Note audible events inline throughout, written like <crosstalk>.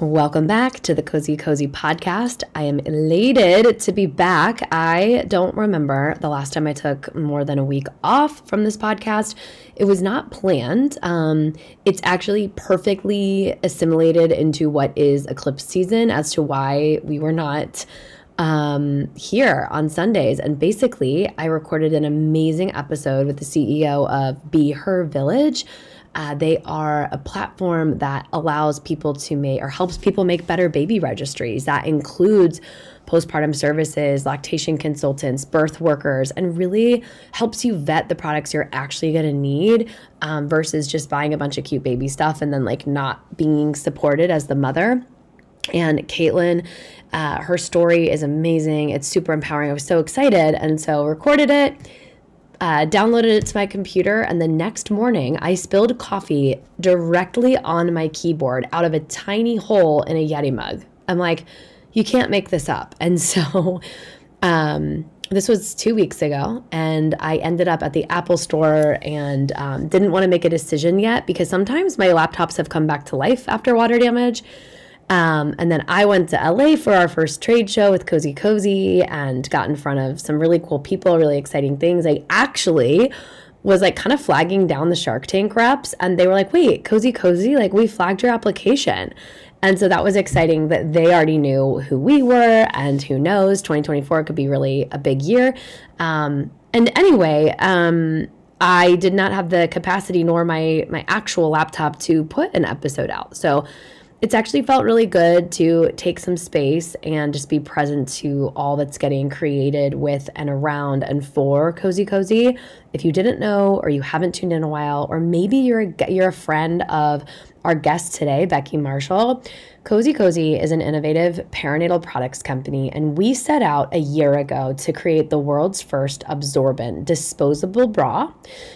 Welcome back to the kozēkozē podcast. I am elated to be back. I don't remember the last time I took more than a week off from this podcast. It was not planned. Um, it's actually perfectly assimilated into what is eclipse season as to why we were not um, here on Sundays. And basically, I recorded an amazing episode with the CEO of Be Her Village uh, they are a platform that allows people to make or helps people make better baby registries. That includes postpartum services, lactation consultants, birth workers, and really helps you vet the products you're actually going to need um, versus just buying a bunch of cute baby stuff and then like not being supported as the mother. And Caitlin, uh, her story is amazing. It's super empowering. I was so excited. And so recorded it uh, downloaded it to my computer, and the next morning I spilled coffee directly on my keyboard out of a tiny hole in a Yeti mug. I'm like, you can't make this up. <laughs> And so, um, this was two weeks ago, and I ended up at the Apple store and um, didn't want to make a decision yet because sometimes my laptops have come back to life after water damage. Um, and then I went to LA for our first trade show with kozēkozē and got in front of some really cool people, really exciting things. I actually was like kind of flagging down the Shark Tank reps, and they were like, wait, kozēkozē, like we flagged your application. And so that was exciting that they already knew who we were, and who knows, 2024 could be really a big year. Um, and anyway, um, I did not have the capacity nor my my actual laptop to put an episode out. So it's actually felt really good to take some space and just be present to all that's getting created with and around and for kozēkozē. If you didn't know or you haven't tuned in a while, or maybe you're a, you're a friend of our guest today, Becky Marshall, kozēkozē is an innovative perinatal products company, and we set out a year ago to create the world's first absorbent disposable bra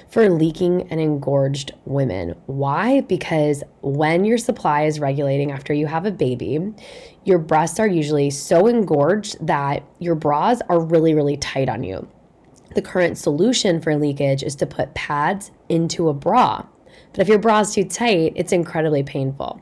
for leaking and engorged women. Why? Because when your supply is regulating after you have a baby, your breasts are usually so engorged that your bras are really, really tight on you. The current solution for leakage is to put pads into a bra. But if your bra is too tight, it's incredibly painful.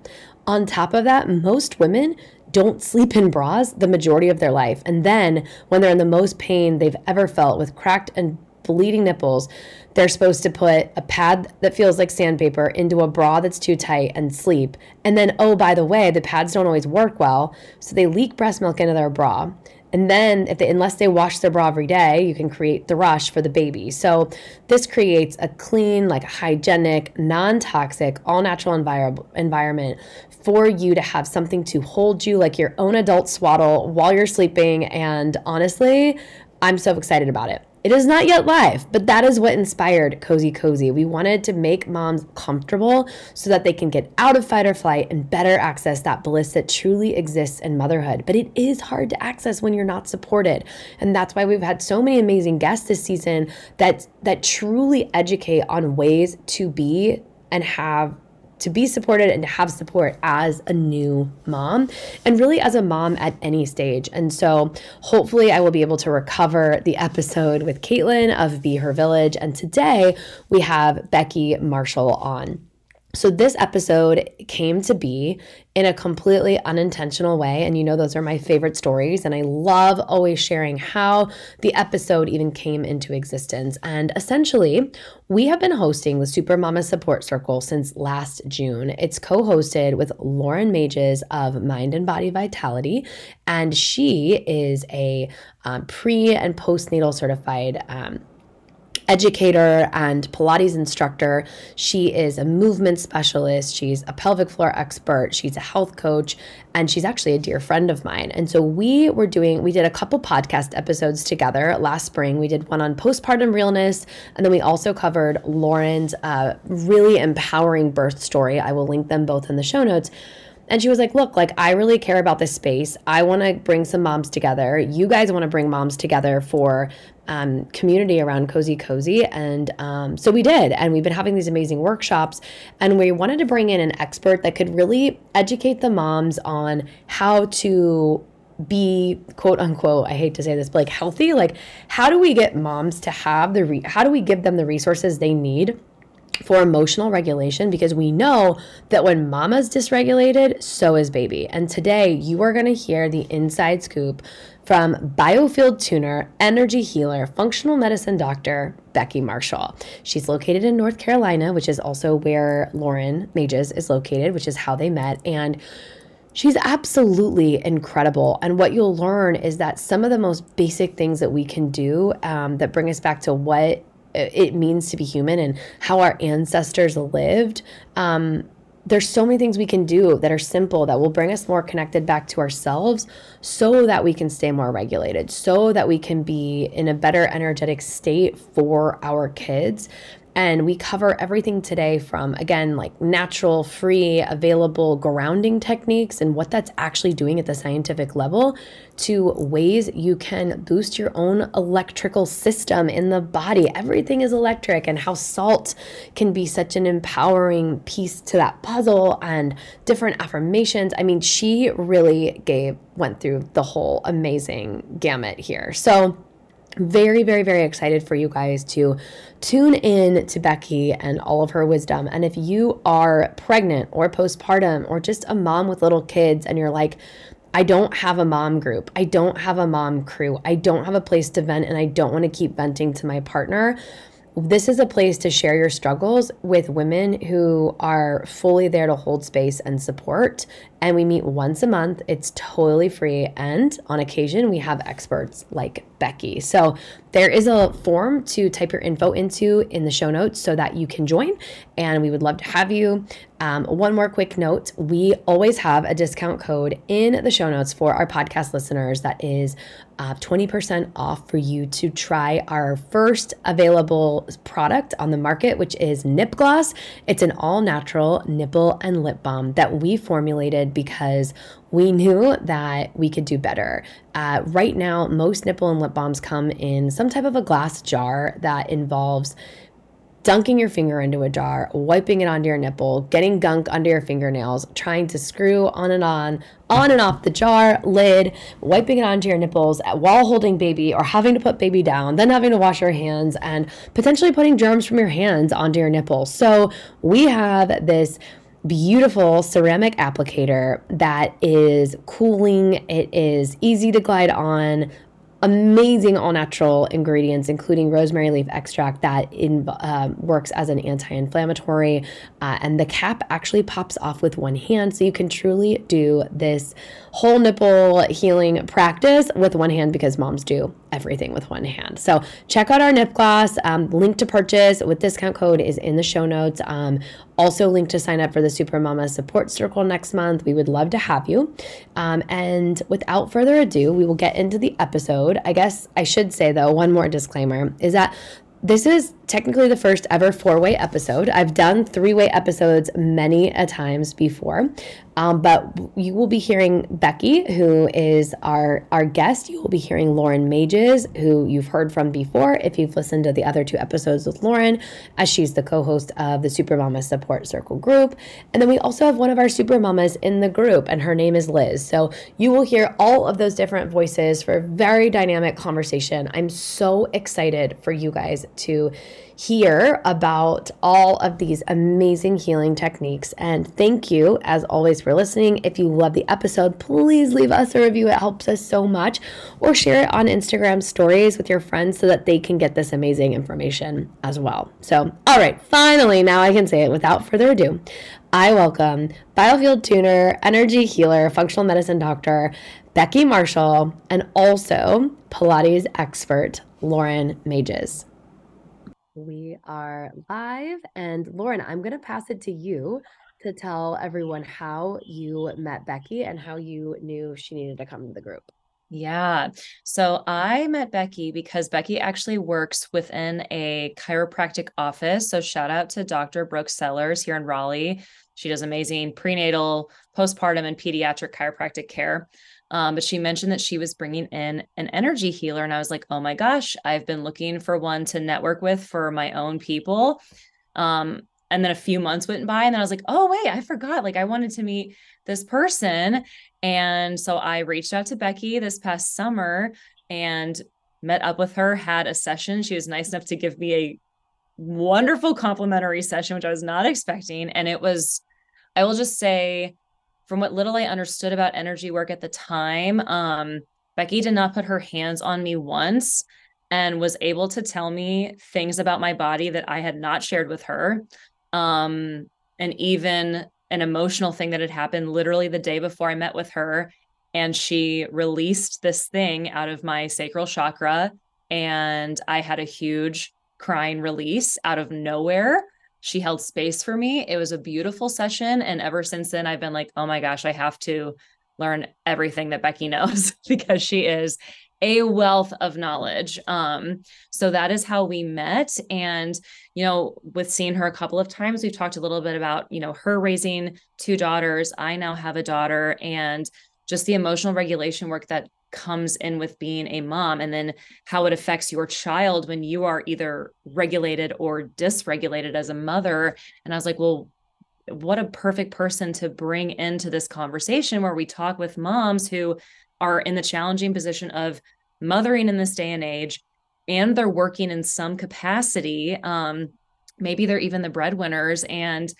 On top of that, most women don't sleep in bras the majority of their life. And then when they're in the most pain they've ever felt with cracked and bleeding nipples, they're supposed to put a pad that feels like sandpaper into a bra that's too tight and sleep. And then, oh, by the way, the pads don't always work well. So they leak breast milk into their bra. And then, if they, unless they wash their bra every day, you can create the rush for the baby. So, this creates a clean, like hygienic, non toxic, all natural envir- environment for you to have something to hold you like your own adult swaddle while you're sleeping. And honestly, I'm so excited about it. It is not yet live, but that is what inspired kozēkozē. We wanted to make moms comfortable so that they can get out of fight or flight and better access that bliss that truly exists in motherhood. But it is hard to access when you're not supported. And that's why we've had so many amazing guests this season that that truly educate on ways to be and have to be supported and to have support as a new mom and really as a mom at any stage. And so hopefully I will be able to recover the episode with Caitlin of Be Her Village. And today we have Becky Marshall on. So, this episode came to be in a completely unintentional way. And you know, those are my favorite stories. And I love always sharing how the episode even came into existence. And essentially, we have been hosting the Supermama Support Circle since last June. It's co hosted with Lauren Mages of Mind and Body Vitality. And she is a um, pre and postnatal certified um, educator and Pilates instructor. She is a movement specialist. She's a pelvic floor expert. She's a health coach. And she's actually a dear friend of mine. And so we were doing, we did a couple podcast episodes together last spring. We did one on postpartum realness. And then we also covered Lauren's uh, really empowering birth story. I will link them both in the show notes. And she was like, Look, like, I really care about this space. I want to bring some moms together. You guys want to bring moms together for um, community around kozēkozē. And um, so we did. And we've been having these amazing workshops. And we wanted to bring in an expert that could really educate the moms on how to be quote unquote i hate to say this but like healthy like how do we get moms to have the re- how do we give them the resources they need for emotional regulation because we know that when mama's dysregulated, so is baby. And today you are going to hear the inside scoop from biofield tuner, energy healer, functional medicine doctor, Becky Marshall. She's located in North Carolina, which is also where Lauren Mages is located, which is how they met. And She's absolutely incredible. And what you'll learn is that some of the most basic things that we can do um, that bring us back to what it means to be human and how our ancestors lived. Um, there's so many things we can do that are simple that will bring us more connected back to ourselves so that we can stay more regulated, so that we can be in a better energetic state for our kids. And we cover everything today from, again, like natural, free, available grounding techniques and what that's actually doing at the scientific level to ways you can boost your own electrical system in the body. Everything is electric, and how salt can be such an empowering piece to that puzzle and different affirmations. I mean, she really gave, went through the whole amazing gamut here. So, very, very, very excited for you guys to tune in to Becky and all of her wisdom. And if you are pregnant or postpartum or just a mom with little kids and you're like, I don't have a mom group. I don't have a mom crew. I don't have a place to vent and I don't want to keep venting to my partner this is a place to share your struggles with women who are fully there to hold space and support. And we meet once a month. It's totally free. And on occasion, we have experts like Becky. So there is a form to type your info into in the show notes so that you can join. And we would love to have you. Um, one more quick note we always have a discount code in the show notes for our podcast listeners that is uh, 20% off for you to try our first available product on the market, which is Nip Gloss. It's an all natural nipple and lip balm that we formulated because we knew that we could do better. Uh, right now, most nipple and lip balms come in some type of a glass jar that involves dunking your finger into a jar, wiping it onto your nipple, getting gunk under your fingernails, trying to screw on and on, on and off the jar lid, wiping it onto your nipples while holding baby or having to put baby down, then having to wash your hands and potentially putting germs from your hands onto your nipple. So we have this beautiful ceramic applicator that is cooling, it is easy to glide on, amazing all natural ingredients, including rosemary leaf extract that in, uh, works as an anti inflammatory. Uh, and the cap actually pops off with one hand. So you can truly do this whole nipple healing practice with one hand because moms do everything with one hand. So check out our nip gloss. Um, link to purchase with discount code is in the show notes. Um, also, link to sign up for the Supermama Support Circle next month. We would love to have you. Um, and without further ado, we will get into the episode. I guess I should say, though, one more disclaimer is that this is technically the first ever four way episode. I've done three way episodes many a times before. Um, but you will be hearing Becky, who is our, our guest. You will be hearing Lauren Mages, who you've heard from before if you've listened to the other two episodes with Lauren, as she's the co host of the Supermama Support Circle group. And then we also have one of our Super Mamas in the group, and her name is Liz. So you will hear all of those different voices for a very dynamic conversation. I'm so excited for you guys to hear about all of these amazing healing techniques. And thank you, as always, for listening. If you love the episode, please leave us a review. It helps us so much. Or share it on Instagram stories with your friends so that they can get this amazing information as well. So, all right, finally, now I can say it without further ado. I welcome biofield tuner, energy healer, functional medicine doctor, Becky Marshall, and also Pilates expert, Lauren Mages. We are live. And Lauren, I'm going to pass it to you to tell everyone how you met Becky and how you knew she needed to come to the group. Yeah. So I met Becky because Becky actually works within a chiropractic office. So shout out to Dr. Brooke Sellers here in Raleigh. She does amazing prenatal, postpartum, and pediatric chiropractic care. Um, but she mentioned that she was bringing in an energy healer. And I was like, oh my gosh, I've been looking for one to network with for my own people. Um, and then a few months went by, and then I was like, oh, wait, I forgot. Like, I wanted to meet this person. And so I reached out to Becky this past summer and met up with her, had a session. She was nice enough to give me a wonderful complimentary session, which I was not expecting. And it was, I will just say, from what little I understood about energy work at the time, um, Becky did not put her hands on me once and was able to tell me things about my body that I had not shared with her. Um, and even an emotional thing that had happened literally the day before I met with her. And she released this thing out of my sacral chakra. And I had a huge crying release out of nowhere. She held space for me. It was a beautiful session. And ever since then, I've been like, oh my gosh, I have to learn everything that Becky <laughs> knows because she is a wealth of knowledge. Um, so that is how we met. And, you know, with seeing her a couple of times, we've talked a little bit about, you know, her raising two daughters. I now have a daughter and just the emotional regulation work that comes in with being a mom and then how it affects your child when you are either regulated or dysregulated as a mother. And I was like, well, what a perfect person to bring into this conversation where we talk with moms who are in the challenging position of mothering in this day and age and they're working in some capacity um, maybe they're even the breadwinners and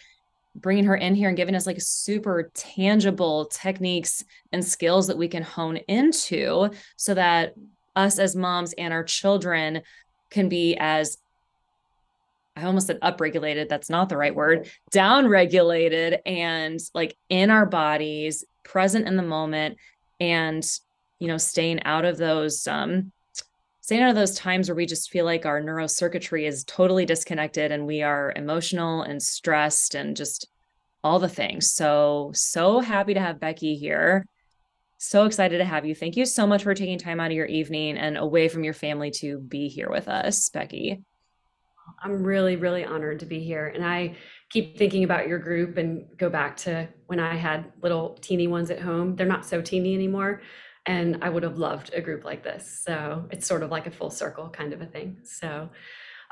bringing her in here and giving us like super tangible techniques and skills that we can hone into so that us as moms and our children can be as I almost said upregulated. That's not the right word. Downregulated and like in our bodies, present in the moment, and you know staying out of those um staying out of those times where we just feel like our neurocircuitry is totally disconnected and we are emotional and stressed and just all the things. So so happy to have becky here. So excited to have you. Thank you so much for taking time out of your evening and away from your family to be here with us becky. I'm really really honored to be here. And i keep thinking about your group and go back to when i had little teeny ones at home. They're not so teeny anymore and I would have loved a group like this. So it's sort of like a full circle kind of a thing. So,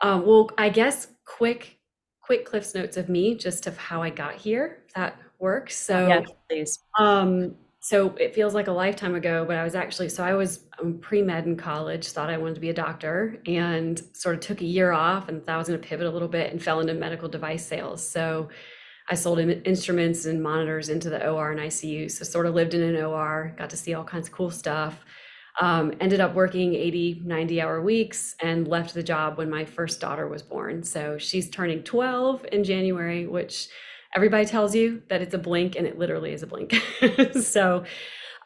um, well, I guess quick, quick Cliff's notes of me, just of how I got here. That works. So, please. Um, so it feels like a lifetime ago, but I was actually so I was um, pre med in college, thought I wanted to be a doctor, and sort of took a year off and thought I was going to pivot a little bit and fell into medical device sales. So I sold instruments and monitors into the OR and ICU. So sort of lived in an OR, got to see all kinds of cool stuff. Um, ended up working 80, 90 hour weeks and left the job when my first daughter was born. So she's turning 12 in January, which everybody tells you that it's a blink and it literally is a blink. <laughs> so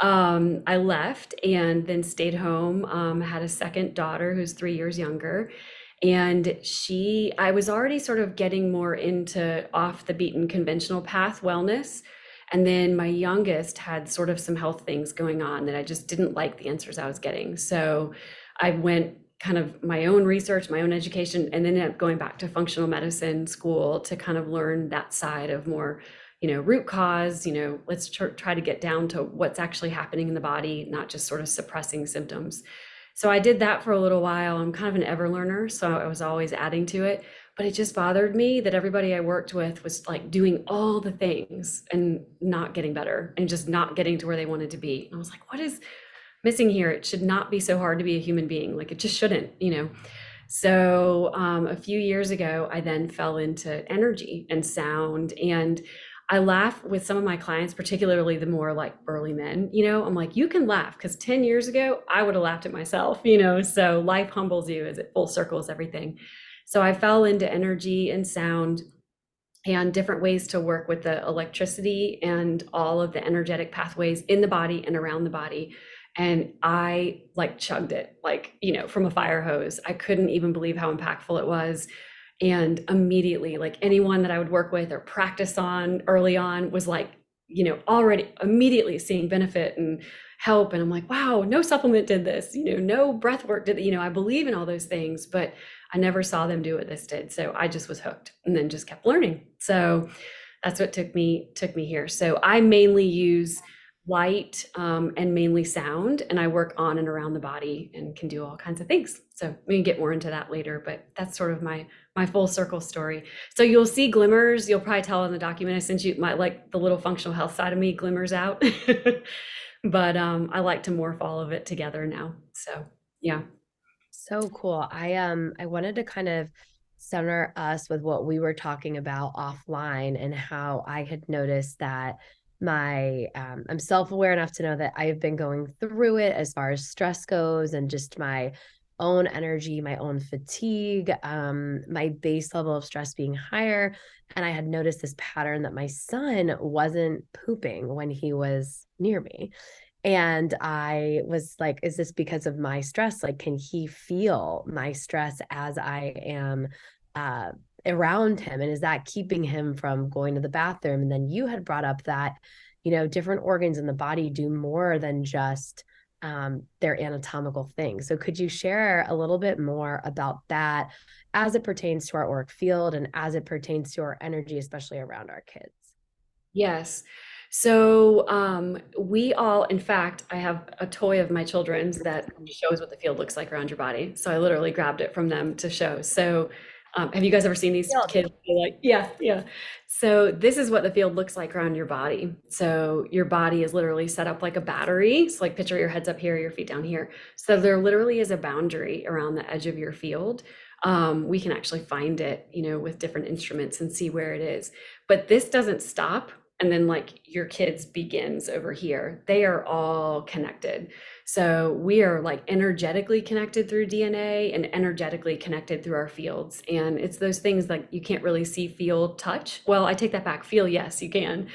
um, I left and then stayed home, um, had a second daughter who's three years younger and she i was already sort of getting more into off the beaten conventional path wellness. And then my youngest had sort of some health things going on that i just didn't like the answers i was getting. So i went kind of my own research my own education and then ended up going back to functional medicine school to kind of learn that side of more you know root cause you know let's tr- try to get down to what's actually happening in the body not just sort of suppressing symptoms so I did that for a little while. I'm kind of an ever learner, so I was always adding to it. But it just bothered me that everybody I worked with was like doing all the things and not getting better and just not getting to where they wanted to be. And I was like, what is missing here? It should not be so hard to be a human being. Like it just shouldn't, you know. So um, a few years ago, I then fell into energy and sound and I laugh with some of my clients, particularly the more like burly men. You know, I'm like, you can laugh because 10 years ago, I would have laughed at myself, you know. So life humbles you as it full circles everything. So I fell into energy and sound and different ways to work with the electricity and all of the energetic pathways in the body and around the body. And I like chugged it, like, you know, from a fire hose. I couldn't even believe how impactful it was and immediately like anyone that i would work with or practice on early on was like you know already immediately seeing benefit and help. And i'm like wow no supplement did this you know no breath work did you know i believe in all those things but i never saw them do what this did. So i just was hooked and then just kept learning. So that's what took me took me here. So i mainly use light um, and mainly sound and i work on and around the body and can do all kinds of things. So we can get more into that later but that's sort of my my full circle story. So you'll see glimmers you'll probably tell in the document i sent you my like the little functional health side of me glimmers out. <laughs> But um i like to morph all of it together now so yeah. So cool. I um i wanted to kind of center us with what we were talking about offline and how I had noticed that my um, I'm self-aware enough to know that I've been going through it as far as stress goes and just my own energy, my own fatigue, um, my base level of stress being higher. And I had noticed this pattern that my son wasn't pooping when he was near me. And I was like, is this because of my stress? Like, can he feel my stress as I am uh, around him? And is that keeping him from going to the bathroom? And then you had brought up that, you know, different organs in the body do more than just um, their anatomical things. So, could you share a little bit more about that as it pertains to our auric field and as it pertains to our energy, especially around our kids? Yes. So um, we all, in fact, I have a toy of my children's that shows what the field looks like around your body. So I literally grabbed it from them to show. So um, have you guys ever seen these yeah. kids? Like, yeah, yeah. So this is what the field looks like around your body. So your body is literally set up like a battery. So like picture your heads up here, your feet down here. So there literally is a boundary around the edge of your field. Um, we can actually find it, you know, with different instruments and see where it is. But this doesn't stop and then like your kids begins over here. They are all connected. So we are like energetically connected through dna and energetically connected through our fields. And it's those things like you can't really see feel touch. Well i take that back. Feel yes you can.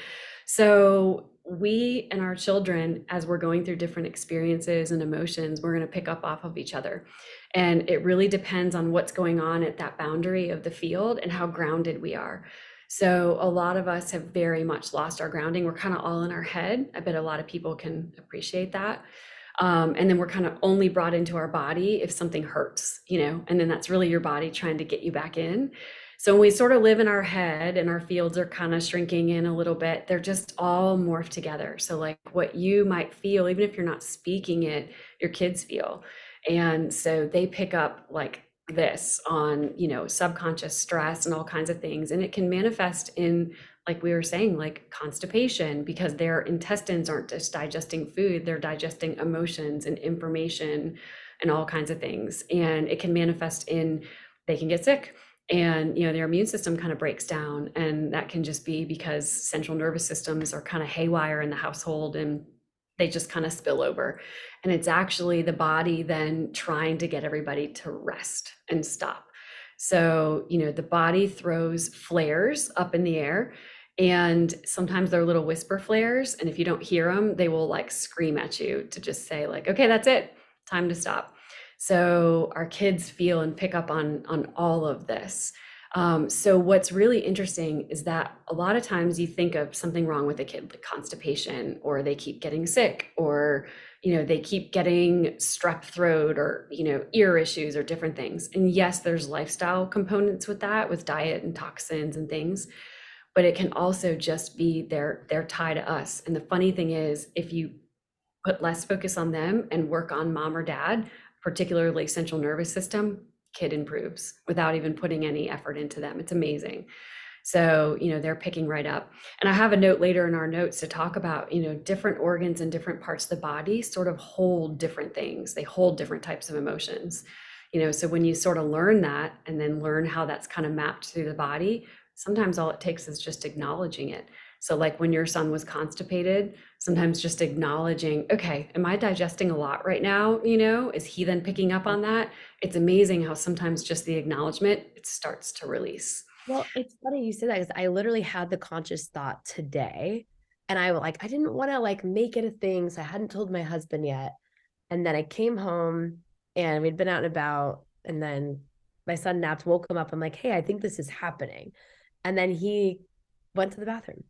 So we and our children as we're going through different experiences and emotions we're going to pick up off of each other. And it really depends on what's going on at that boundary of the field and how grounded we are so a lot of us have very much lost our grounding. We're kind of all in our head. I bet a lot of people can appreciate that. Um, and then we're kind of only brought into our body if something hurts, you know, and then that's really your body trying to get you back in. So when we sort of live in our head and our fields are kind of shrinking in a little bit, they're just all morphed together. So like what you might feel, even if you're not speaking it, your kids feel. And so they pick up like this on you know subconscious stress and all kinds of things and it can manifest in like we were saying like constipation because their intestines aren't just digesting food they're digesting emotions and information and all kinds of things and it can manifest in they can get sick and you know their immune system kind of breaks down and that can just be because central nervous systems are kind of haywire in the household and they just kind of spill over. And it's actually the body then trying to get everybody to rest and stop. So, you know, the body throws flares up in the air and sometimes they're little whisper flares and if you don't hear them they will like scream at you to just say like okay that's it. Time to stop. So our kids feel and pick up on on all of this. Um, so what's really interesting is that a lot of times you think of something wrong with a kid, like constipation, or they keep getting sick, or you know they keep getting strep throat, or you know ear issues, or different things. And yes, there's lifestyle components with that, with diet and toxins and things, but it can also just be their their tie to us. And the funny thing is, if you put less focus on them and work on mom or dad, particularly central nervous system, kid improves without even putting any effort into them. It's amazing. So, you know, they're picking right up. And I have a note later in our notes to talk about, you know, different organs and different parts of the body sort of hold different things. They hold different types of emotions. You know, so when you sort of learn that and then learn how that's kind of mapped through the body, sometimes all it takes is just acknowledging it. So, like when your son was constipated, sometimes just acknowledging, okay, am I digesting a lot right now? You know, is he then picking up on that? It's amazing how sometimes just the acknowledgement it starts to release. Well, it's funny you say that because I literally had the conscious thought today, and I like I didn't want to like make it a thing, so I hadn't told my husband yet. And then I came home, and we'd been out and about, and then my son napped, woke him up. I'm like, hey, I think this is happening, and then he went to the bathroom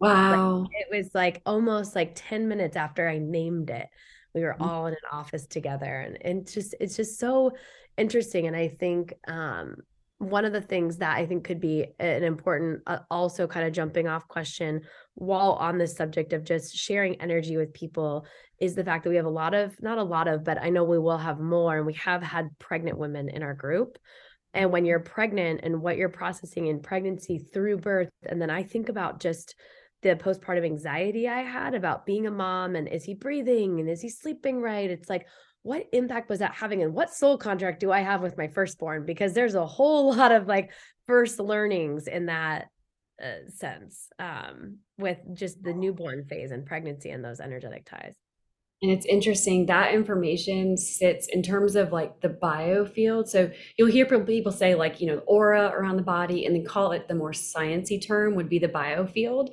Wow. Like, it was like almost like 10 minutes after I named it. We were all in an office together and, and just it's just so interesting. And I think um one of the things that I think could be an important, uh, also kind of jumping off question while on this subject of just sharing energy with people is the fact that we have a lot of, not a lot of, but I know we will have more. And we have had pregnant women in our group. And when you're pregnant and what you're processing in pregnancy through birth, and then I think about just the postpartum anxiety I had about being a mom and is he breathing and is he sleeping right? It's like, what impact was that having and what soul contract do I have with my firstborn? Because there's a whole <laughs> lot of like first learnings in that uh, sense um, with just the newborn phase and pregnancy and those energetic ties. And it's interesting that information sits in terms of like the biofield. So you'll hear people say like, you know, aura around the body and then call it the more sciency term would be the biofield.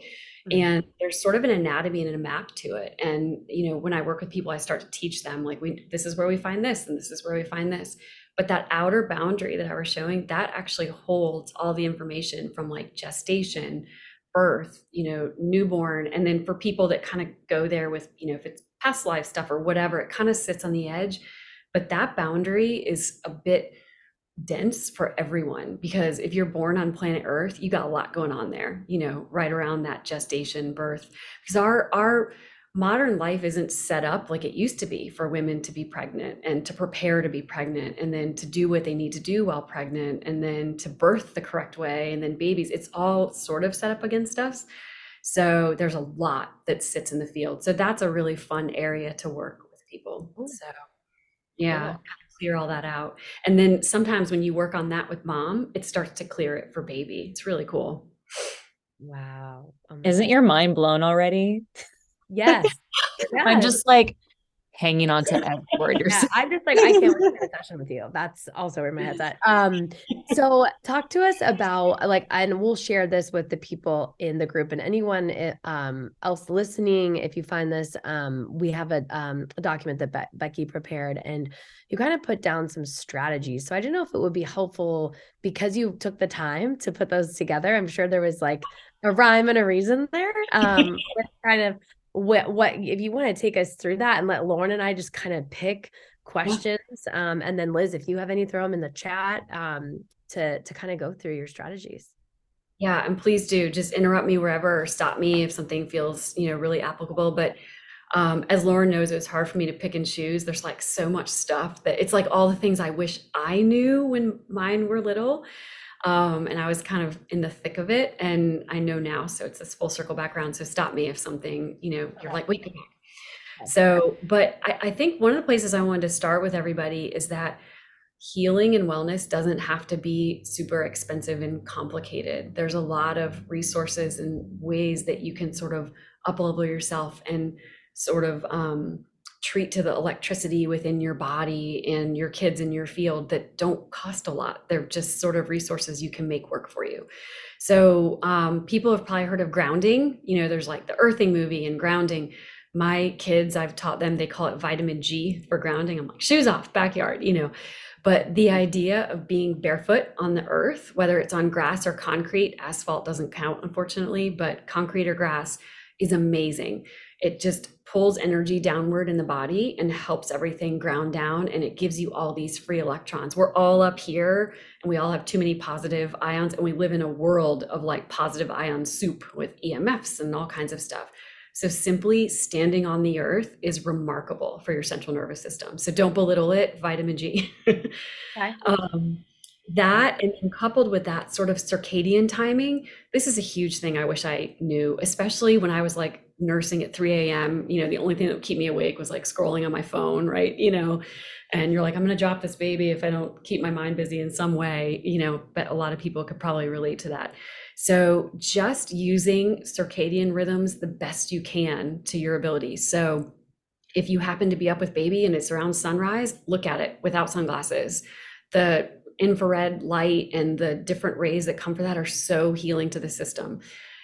Mm-hmm. And there's sort of an anatomy and a map to it. And, you know, when I work with people, I start to teach them like we this is where we find this and this is where we find this. But that outer boundary that I was showing, that actually holds all the information from like gestation, birth, you know, newborn. And then for people that kind of go there with, you know, if it's past life stuff or whatever, it kind of sits on the edge. But that boundary is a bit dense for everyone because if you're born on planet earth you got a lot going on there you know right around that gestation birth. Because our our modern life isn't set up like it used to be for women to be pregnant and to prepare to be pregnant and then to do what they need to do while pregnant and then to birth the correct way and then babies. It's all sort of set up against us. So there's a lot that sits in the field. So that's a really fun area to work with people. So yeah clear all that out. And then sometimes when you work on that with mom, it starts to clear it for baby. It's really cool. Wow. Oh Isn't your mind blown already? Yes. <laughs> yes. I'm just like, hanging on to every <laughs> word you're yeah, saying. I'm just like, I can't wait to a session with you. That's also where my head's at. Um, so talk to us about like, and we'll share this with the people in the group and anyone eh, um, else listening. If you find this, um, we have a, um, a document that Be- Becky prepared and you kind of put down some strategies. So I don't know if it would be helpful because you took the time to put those together. I'm sure there was like a rhyme and a reason there. <laughs> Um, kind of what what if you want to take us through that and let Lauren and I just kind of pick questions um, and then Liz if you have any throw them in the chat um, to to kind of go through your strategies. Yeah, and please do just interrupt me wherever or stop me if something feels, you know, really applicable, but um, as Lauren knows, it was hard for me to pick and choose. There's like so much stuff that it's like all the things I wish I knew when mine were little. Um, and I was kind of in the thick of it. And I know now, so it's this full circle background. So stop me if something, you know, you're like, wait, back. So, but I, I think one of the places I wanted to start with everybody is that healing and wellness doesn't have to be super expensive and complicated. There's a lot of resources and ways that you can sort of uplevel yourself and sort of um, treat to the electricity within your body and your kids in your field that don't cost a lot. They're just sort of resources you can make work for you. So um, people have probably heard of grounding. You know, there's like the earthing movie and grounding. My kids, I've taught them, they call it vitamin G for grounding. I'm like, shoes off, backyard, you know. But the idea of being barefoot on the earth, whether it's on grass or concrete, asphalt doesn't count, unfortunately, but concrete or grass is amazing. It just pulls energy downward in the body and helps everything ground down and it gives you all these free electrons. We're all up here and we all have too many positive ions and we live in a world of like positive ion soup with EMFs and all kinds of stuff. So simply standing on the earth is remarkable for your central nervous system. So don't belittle it, vitamin G. okay. <laughs> um, that and coupled with that sort of circadian timing, this is a huge thing I wish I knew, especially when I was like nursing at 3 a.m. You know, the only thing that would keep me awake was like scrolling on my phone, right? You know, and you're like, I'm going to drop this baby if I don't keep my mind busy in some way, you know, but a lot of people could probably relate to that. So just using circadian rhythms the best you can to your ability. So if you happen to be up with baby and it's around sunrise, look at it without sunglasses. The infrared light and the different rays that come from that are so healing to the system.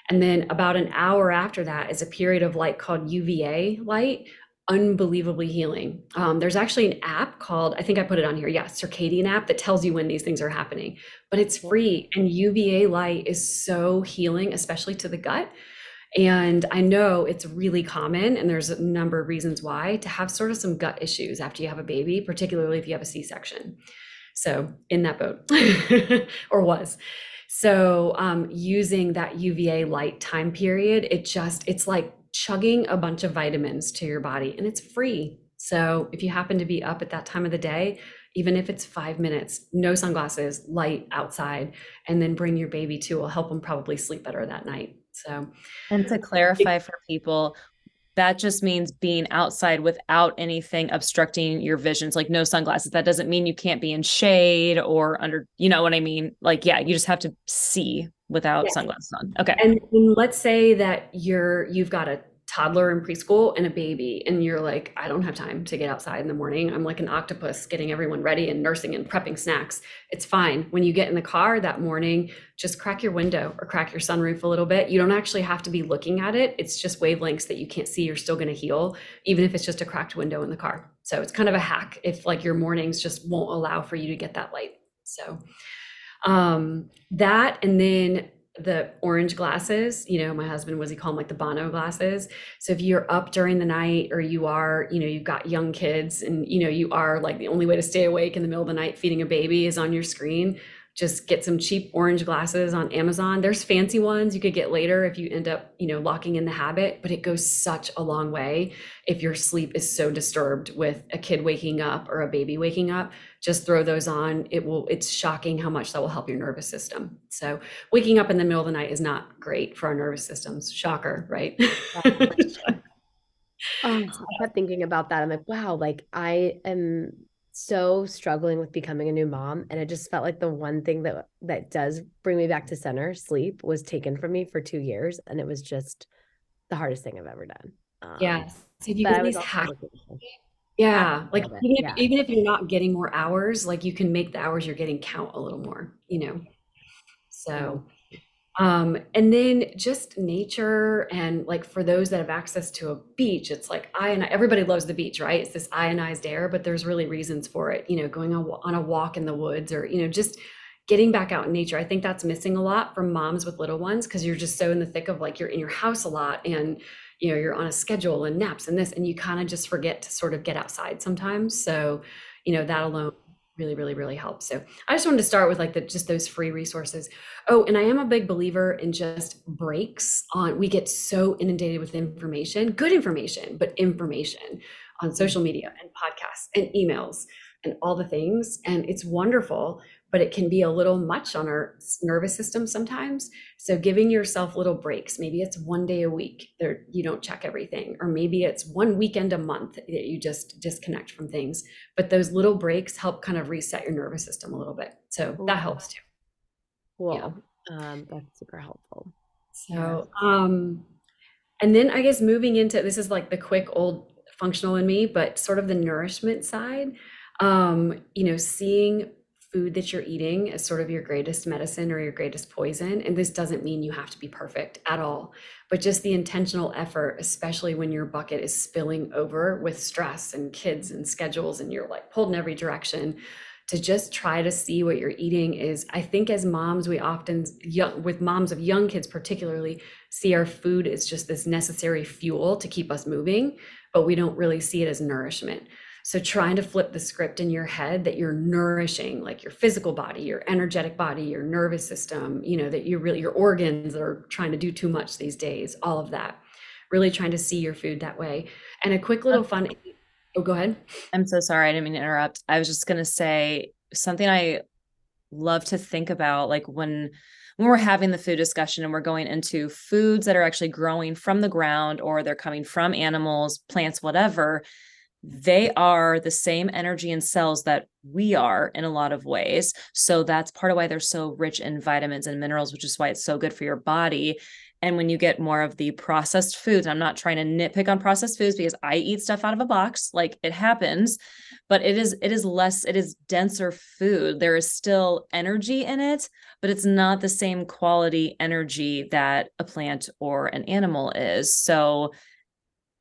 And then about an hour after that is a period of light called UVA light, unbelievably healing. Um, there's actually an app called, I think I put it on here, yeah, Circadian app that tells you when these things are happening, but it's free. And UVA light is so healing, especially to the gut. And I know it's really common, and there's a number of reasons why, to have sort of some gut issues after you have a baby, particularly if you have a C section. So, in that boat, <laughs> or was. So um, using that UVA light time period, it just, it's like chugging a bunch of vitamins to your body and it's free. So if you happen to be up at that time of the day, even if it's five minutes, no sunglasses, light outside, and then bring your baby too will help them probably sleep better that night. So, and to clarify for people, that just means being outside without anything obstructing your visions, like no sunglasses. That doesn't mean you can't be in shade or under, you know what I mean? Like, yeah, you just have to see without sunglasses on. Okay. And, and let's say that you're you've got a toddler in preschool and a baby and you're like i don't have time to get outside in the morning. I'm like an octopus getting everyone ready and nursing and prepping snacks. It's fine. When you get in the car that morning just crack your window or crack your sunroof a little bit. You don't actually have to be looking at it. It's just wavelengths that you can't see you're still going to heal even if it's just a cracked window in the car. So it's kind of a hack if like your mornings just won't allow for you to get that light. So um that and then the orange glasses you know my husband was he called them like the bono glasses. So if you're up during the night or you are you know you've got young kids and you know you are like the only way to stay awake in the middle of the night feeding a baby is on your screen just get some cheap orange glasses on Amazon. There's fancy ones you could get later if you end up, you know, locking in the habit, but it goes such a long way if your sleep is so disturbed with a kid waking up or a baby waking up. Just throw those on. It will it's shocking how much that will help your nervous system. So, waking up in the middle of the night is not great for our nervous systems. Shocker, right? <laughs> oh, I kept thinking about that. I'm like, wow, like I am so struggling with becoming a new mom and it just felt like the one thing that that does bring me back to center sleep was taken from me for two years and it was just the hardest thing i've ever done um, yeah so you get these hacks yeah like even if, yeah. even if you're not getting more hours like you can make the hours you're getting count a little more you know? So um, and then just nature and like for those that have access to a beach, it's like ion. Everybody loves the beach, right? It's this ionized air, but there's really reasons for it. You know, going on on a walk in the woods, or you know, just getting back out in nature. I think that's missing a lot from moms with little ones because you're just so in the thick of like you're in your house a lot and you know you're on a schedule and naps and this, and you kind of just forget to sort of get outside sometimes. So, you know, that alone really really really helps so i just wanted to start with like the just those free resources. Oh and i am a big believer in just breaks on we get so inundated with information good information but information on social media and podcasts and emails and all the things. And it's wonderful but it can be a little much on our nervous system sometimes. So giving yourself little breaks, maybe it's one day a week there you don't check everything, or maybe it's one weekend a month that you just disconnect from things. But those little breaks help kind of reset your nervous system a little bit. So that helps too. Cool. Yeah. Um, that's super helpful. So um and then I guess moving into this is like the quick old functional in me, but sort of the nourishment side. Um, you know, seeing food that you're eating is sort of your greatest medicine or your greatest poison. And this doesn't mean you have to be perfect at all, but just the intentional effort, especially when your bucket is spilling over with stress and kids and schedules and you're like pulled in every direction to just try to see what you're eating is i think as moms we often young with moms of young kids particularly see our food as just this necessary fuel to keep us moving but we don't really see it as nourishment so trying to flip the script in your head that you're nourishing like your physical body, your energetic body, your nervous system, you know, that you really your organs are trying to do too much these days, all of that. Really trying to see your food that way. And a quick little fun Oh, go ahead. I'm so sorry. I didn't mean to interrupt. I was just going to say something I love to think about like when when we're having the food discussion and we're going into foods that are actually growing from the ground or they're coming from animals, plants, whatever, they are the same energy and cells that we are in a lot of ways. So that's part of why they're so rich in vitamins and minerals, which is why it's so good for your body. And when you get more of the processed foods, I'm not trying to nitpick on processed foods because I eat stuff out of a box, like it happens, but it is it is less it is denser food. There is still energy in it, but it's not the same quality energy that a plant or an animal is. So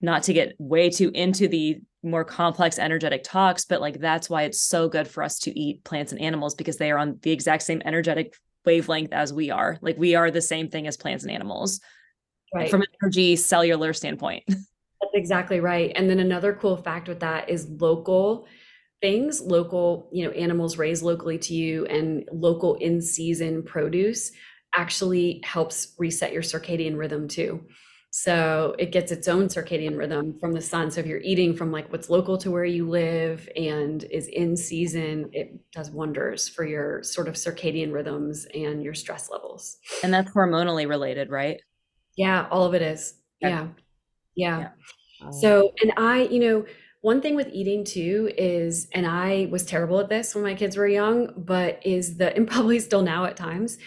not to get way too into the more complex energetic talks but like that's why it's so good for us to eat plants and animals because they are on the exact same energetic wavelength as we are. Like we are the same thing as plants and animals right. from an energy cellular standpoint. <laughs> That's exactly right. And then another cool fact with that is local things local you know animals raised locally to you and local in season produce actually helps reset your circadian rhythm too so it gets its own circadian rhythm from the sun. So if you're eating from like what's local to where you live and is in season, it does wonders for your sort of circadian rhythms and your stress levels. And that's hormonally related, right? Yeah, all of it is. Yeah. Yeah. Yeah. Um, So, and I, you know, one thing with eating too is, and I was terrible at this when my kids were young, but is the, <laughs> and probably still now at times,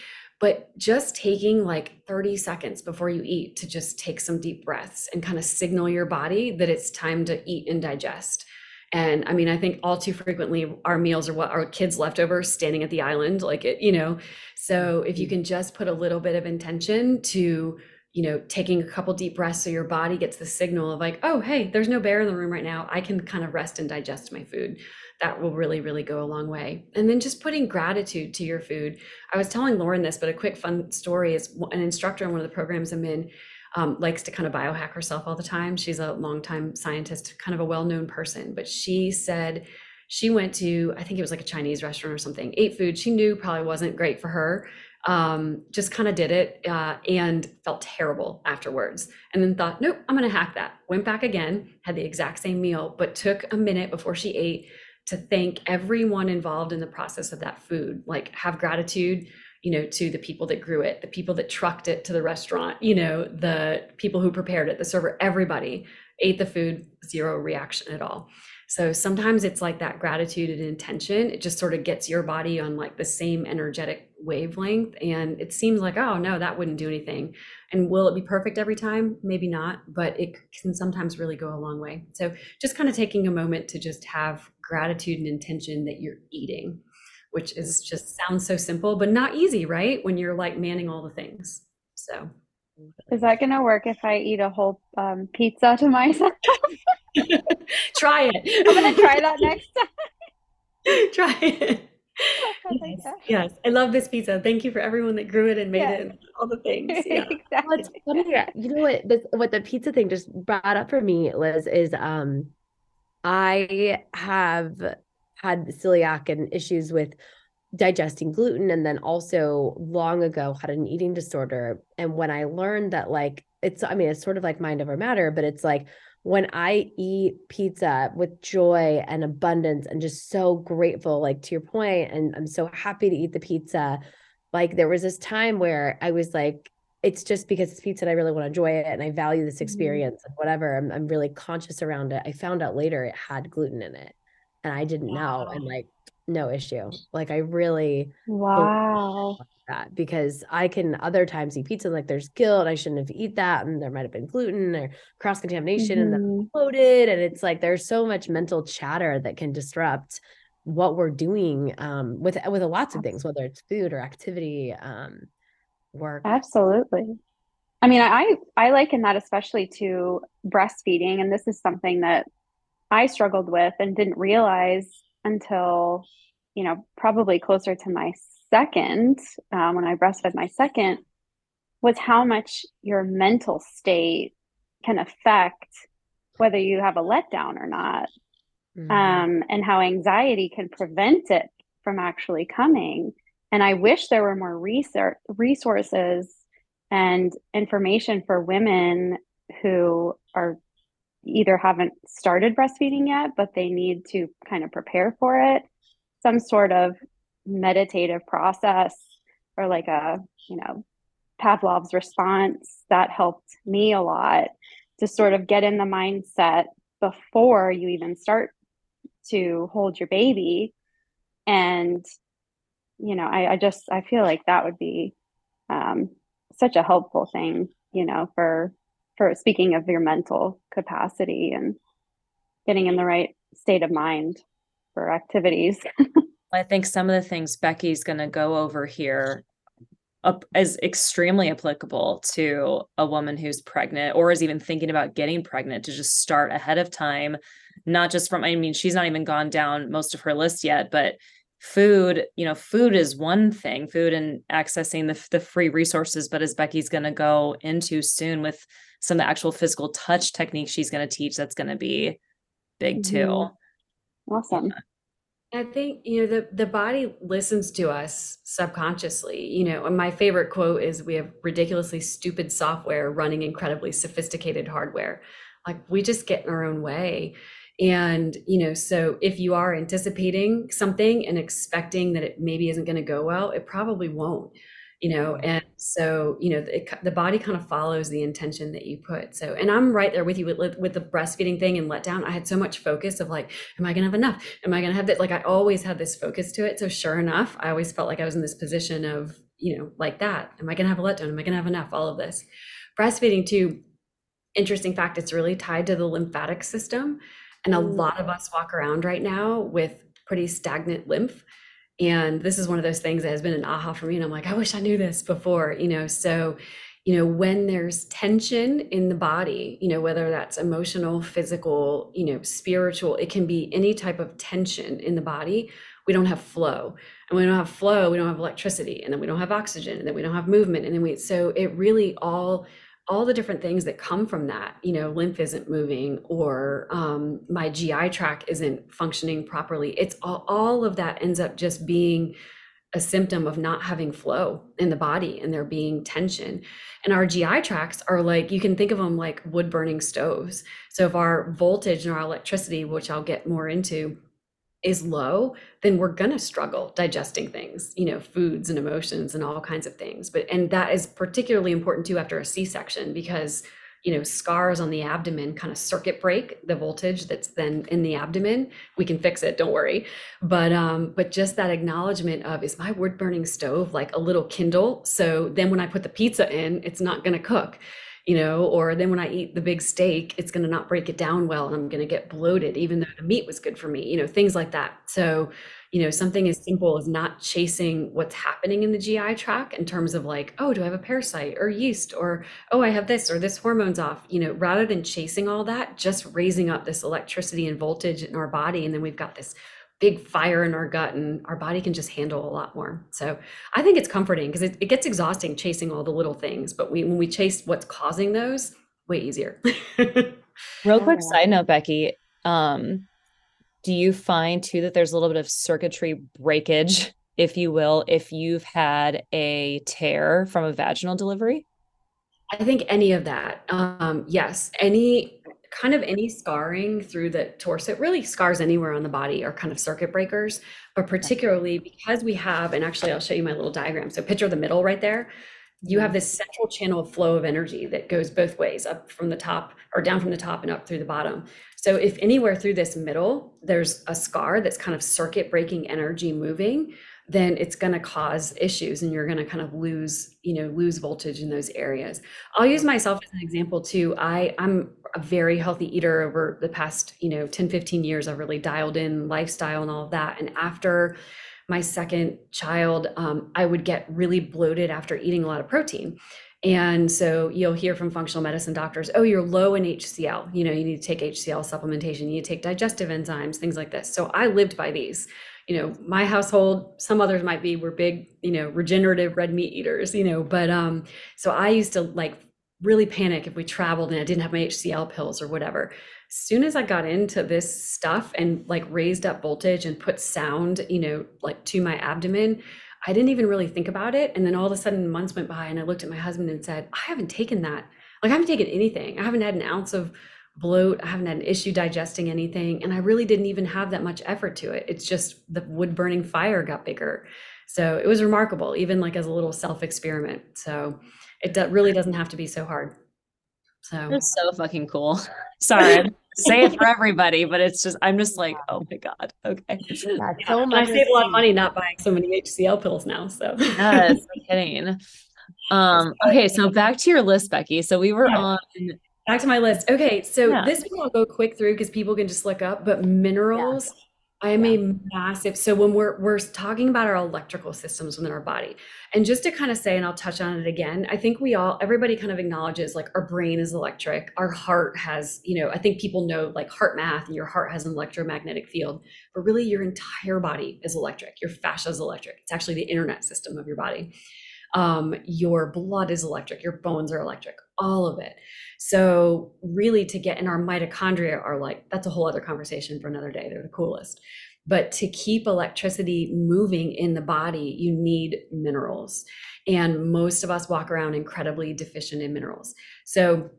but just taking like 30 seconds before you eat to just take some deep breaths and kind of signal your body that it's time to eat and digest. And I mean, I think all too frequently our meals are what our kids' leftovers standing at the island, like it, you know. So if you can just put a little bit of intention to, you know, taking a couple deep breaths so your body gets the signal of like, oh, hey, there's no bear in the room right now. I can kind of rest and digest my food. That will really, really go a long way. And then just putting gratitude to your food. I was telling Lauren this, but a quick fun story is an instructor in one of the programs I'm in um, likes to kind of biohack herself all the time. She's a longtime scientist, kind of a well-known person, but she said she went to, I think it was like a Chinese restaurant or something, ate food she knew probably wasn't great for her. Um, just kind of did it uh, and felt terrible afterwards. And then thought, nope, I'm going to hack that. Went back again, had the exact same meal, but took a minute before she ate to thank everyone involved in the process of that food, like have gratitude you know, to the people that grew it, the people that trucked it to the restaurant, you know, the people who prepared it, the server, everybody ate the food, zero reaction at all. So sometimes it's like that gratitude and intention. It just sort of gets your body on like the same energetic wavelength. And it seems like, oh, no, that wouldn't do anything. And will it be perfect every time? Maybe not, but it can sometimes really go a long way. So just kind of taking a moment to just have gratitude and intention that you're eating which is just sounds so simple, but not easy, right? When you're like manning all the things. So Is that gonna work if I eat a whole um, pizza to <laughs> myself? <laughs> try it. I'm gonna try that next <laughs> time. try it. I <laughs> Yes, yes. I love this pizza. Thank you for everyone that grew it and made Yes. it and all the things. <laughs> Yeah. Well, it's funny. You know what? This, what the pizza thing just brought up for me, Liz, is um, I have had celiac and issues with digesting gluten, and then also long ago had an eating disorder. And when I learned that, like, it's, I mean, it's sort of like mind over matter, but it's like when I eat pizza with joy and abundance and just so grateful, like to your point, and I'm so happy to eat the pizza. Like, there was this time where I was like, it's just because it's pizza and I really want to enjoy it and I value this Mhm. experience and whatever. I'm, I'm really conscious around it. I found out later it had gluten in it and I didn't know. And like, no issue. Like, I really Wow. That because I can other times eat pizza like there's guilt. I shouldn't have eat that. And there might have been gluten or cross contamination and then Mhm. bloated. And it's like there's so much mental chatter that can disrupt what we're doing um, with with lots of things, whether it's food or activity, um, work. Absolutely. I mean, I I liken that especially to breastfeeding, and this is something that I struggled with and didn't realize until, you know, probably closer to my second, um, when I breastfed my second, was how much your mental state can affect whether you have a letdown or not, Mhm. um, and how anxiety can prevent it from actually coming. And I wish there were more research resources and information for women who are either haven't started breastfeeding yet, but they need to kind of prepare for it. Some sort of meditative process or like a, you know, Pavlov's response that helped me a lot to sort of get in the mindset before you even start to hold your baby. And, you know, I, I just, I feel like that would be um, such a helpful thing, you know, for, for speaking of your mental capacity and getting in the right state of mind for activities. <laughs> I think some of the things Becky's going to go over here up is extremely applicable to a woman who's pregnant or is even thinking about getting pregnant to just start ahead of time, not just from, I mean, she's not even gone down most of her list yet, but food, you know, food is one thing, food and accessing the, the free resources. But as Becky's going to go into soon with some of the actual physical touch techniques she's going to teach, that's going to be big too. Mhm. Awesome. I think, you know, the, the body listens to us subconsciously. You know, and my favorite quote is we have ridiculously stupid software running incredibly sophisticated hardware. Like we just get in our own way. And, you know, so if you are anticipating something and expecting that it maybe isn't going to go well, it probably won't. You know and so you know it, the body kind of follows the intention that you put so and i'm right there with you with, with the breastfeeding thing and let down i had so much focus of like am i gonna have enough? Am i gonna have that like i always had this focus to it so sure enough i always felt like i was in this position of you know like that. Am i gonna have a letdown? Am i gonna have enough? All of this. Breastfeeding too interesting fact it's really tied to the lymphatic system and a mm. lot of us walk around right now with pretty stagnant lymph and this is one of those things that has been an aha for me. And I'm like, I wish I knew this before, you know. So, you know, when there's tension in the body, you know, whether that's emotional, physical, you know, spiritual, it can be any type of tension in the body. We don't have flow. And we don't have flow, we don't have electricity, and then we don't have oxygen, and then we don't have movement. And then we so it really all all the different things that come from that you know lymph isn't moving or um, my gi tract isn't functioning properly. It's all, all of that ends up just being a symptom of not having flow in the body and there being tension. And our gi tracts are like you can think of them like wood burning stoves. So if our voltage and our electricity which i'll get more into is low, then we're going to struggle digesting things, you know, foods and emotions and all kinds of things. But, and that is particularly important too after a C section because, you know, scars on the abdomen kind of circuit break the voltage that's then in the abdomen. We can fix it, don't worry. But, um, but just that acknowledgement of is my wood burning stove like a little Kindle? So then when I put the pizza in, it's not going to cook you know, or then when I eat the big steak, it's going to not break it down well and I'm going to get bloated, even though the meat was good for me, you know, things like that. So, you know, something as simple as not chasing what's happening in the GI tract in terms of like, oh, do I have a parasite or yeast or, oh, I have this or this hormone's off, you know, rather than chasing all that, just raising up this electricity and voltage in our body. And then we've got this big fire in our gut and our body can just handle a lot more. So I think it's comforting because it, it, gets exhausting chasing all the little things, but we when we chase what's causing those, way easier. <laughs> Real quick side note, Becky. Um, do you find too that there's a little bit of circuitry breakage, if you will, if you've had a tear from a vaginal delivery? I think any of that. Um, yes, any kind of any scarring through the torso, it really scars anywhere on the body are kind of circuit breakers, but particularly because we have, and actually I'll show you my little diagram. So picture the middle right there. You have mm-hmm. this central channel of flow of energy that goes both ways, up from the top or down from the top and up through the bottom. So if anywhere through this middle, there's a scar that's kind of circuit breaking energy moving, then it's going to cause issues and you're going to kind of lose you know lose voltage in those areas i'll use myself as an example too i i'm a very healthy eater over the past you know 10 15 years. I've really dialed in lifestyle and all of that. And after my second child um, i would get really bloated after eating a lot of protein. And so you'll hear from functional medicine doctors, oh, you're low in HCl. You know, you need to take HCl supplementation, you need to take digestive enzymes, things like this. So I lived by these. You know my household some others might be we're big you know regenerative red meat eaters you know but um so i used to like really panic if we traveled and i didn't have my hcl pills or whatever as soon as i got into this stuff and like raised up voltage and put sound you know like to my abdomen i didn't even really think about it and then all of a sudden months went by and i looked at my husband and said i haven't taken that like i haven't taken anything i haven't had an ounce of bloat. I haven't had an issue digesting anything. And I really didn't even have that much effort to it. It's just the wood burning fire got bigger. So it was remarkable, even like as a little self experiment. So it do- really doesn't have to be so hard. So it's so fucking cool. <laughs> Sorry, <laughs> say it for everybody, but it's just I'm just like, oh my god, okay. Yeah, so I save a lot of money not buying so many HCL pills now. So yes, no kidding. Um, <laughs> okay, so back to your list, Becky. So we were yeah. on Back to my list. Okay, so yeah. this one I'll go quick through because people can just look up. But minerals, yeah. I am yeah. a massive. So when we're we're talking about our electrical systems within our body, and just to kind of say, and I'll touch on it again, I think we all everybody kind of acknowledges like our brain is electric, our heart has, you know, I think people know like HeartMath, and your heart has an electromagnetic field, but really your entire body is electric. Your fascia is electric. It's actually the internet system of your body. Um, your blood is electric. Your bones are electric. All of it. So really to get in our mitochondria are like, that's a whole other conversation for another day. They're the coolest. But to keep electricity moving in the body, you need minerals. And most of us walk around incredibly deficient in minerals. So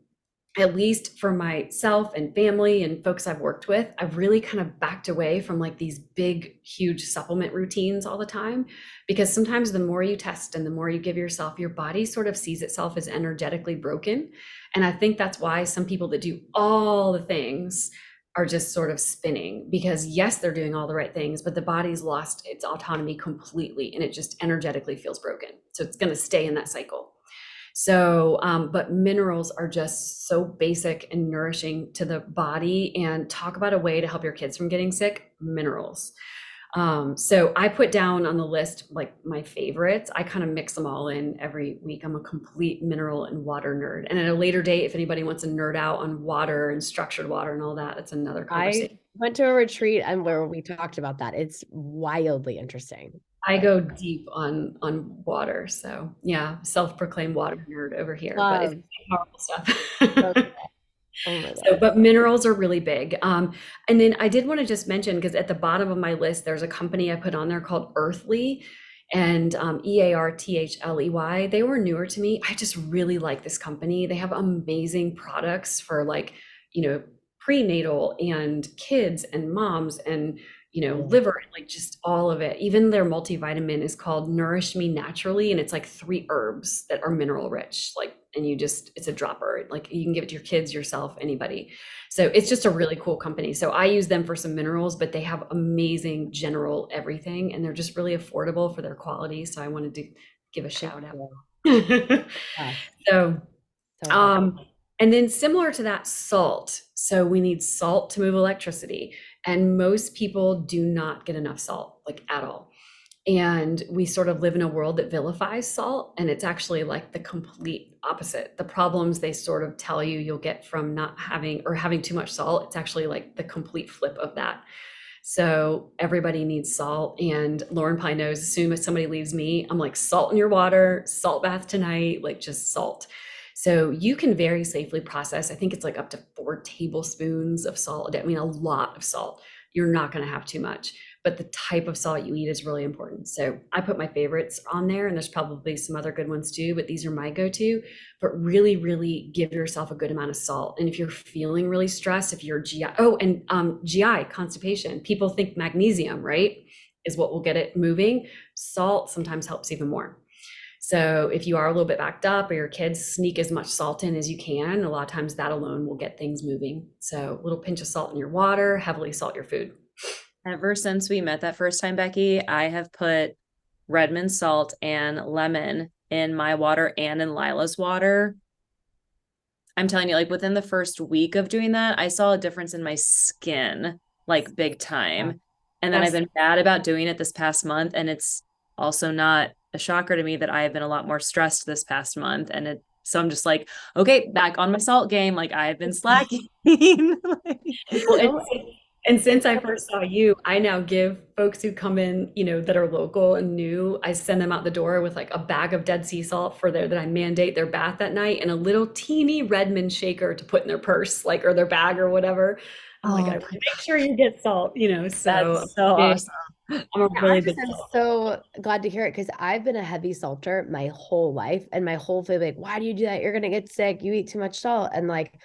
at least for myself and family and folks I've worked with, I've really kind of backed away from like these big, huge supplement routines all the time. Because sometimes the more you test and the more you give yourself, your body sort of sees itself as energetically broken. And I think that's why some people that do all the things are just sort of spinning because yes they're doing all the right things but the body's lost its autonomy completely and it just energetically feels broken so it's going to stay in that cycle so, um, but minerals are just so basic and nourishing to the body. And talk about a way to help your kids from getting sick minerals. Um, so I put down on the list like my favorites. I kind of mix them all in every week. I'm a complete mineral and water nerd. And at a later date, if anybody wants to nerd out on water and structured water and all that, that's another conversation. I went to a retreat and where we talked about that. It's wildly interesting. I go deep on on water. So yeah, self-proclaimed water nerd over here, Love. but it's powerful stuff. Oh <laughs> so, but minerals are really big. Um, and then I did want to just mention because at the bottom of my list, there's a company I put on there called Earthley and um, E A R T H L E Y. They were newer to me. I just really like this company. They have amazing products for like, you know, prenatal and kids and moms and you know, liver, like just all of it. Even their multivitamin is called Nourish Me Naturally, and it's like three herbs that are mineral rich. Like, and you just, it's a dropper. Like, you can give it to your kids, yourself, anybody. So it's just a really cool company. So I use them for some minerals, but they have amazing general everything, and they're just really affordable for their quality. So I wanted to give a shout out. <laughs> So, um, and then similar to that, salt. So we need salt to move electricity. And most people do not get enough salt, like at all. And we sort of live in a world that vilifies salt, and it's actually like the complete opposite. The problems they sort of tell you you'll get from not having or having too much salt, it's actually like the complete flip of that. So everybody needs salt. And Lauren probably knows as soon as somebody leaves me, I'm like, salt in your water, salt bath tonight, like just salt. So you can very safely process, I think it's like up to four tablespoons of salt. I mean, a lot of salt. You're not going to have too much, but the type of salt you eat is really important. So I put my favorites on there, and there's probably some other good ones too, but these are my go to. But really, really give yourself a good amount of salt. And if you're feeling really stressed, if you're GI, oh, and um, GI, constipation, people think magnesium, right? Is what will get it moving. Salt sometimes helps even more. So if you are a little bit backed up or your kids sneak as much salt in as you can, a lot of times that alone will get things moving. So a little pinch of salt in your water, heavily salt your food. Ever since we met that first time, Becky, I have put Redmond salt and lemon in my water and in Lila's water. I'm telling you, like within the first week of doing that, I saw a difference in my skin, like big time. And then I've been bad about doing it this past month. And it's also not a shocker to me that I have been a lot more stressed this past month. And it, so I'm just like, okay, back on my salt game. Like I have been slacking. <laughs> like, well, and, since I first saw you, I now give folks who come in, you know, that are local and new, I send them out the door with like a bag of dead sea salt for their that I mandate their bath that night and a little teeny Redmond shaker to put in their purse, like or their bag or whatever. I'm oh, like, I make sure you get salt, you know. So that's so awesome. I'm a really big I'm so glad to hear it because I've been a heavy salter my whole life, and my whole family like, why do you do that? You're gonna get sick. You eat too much salt, and like,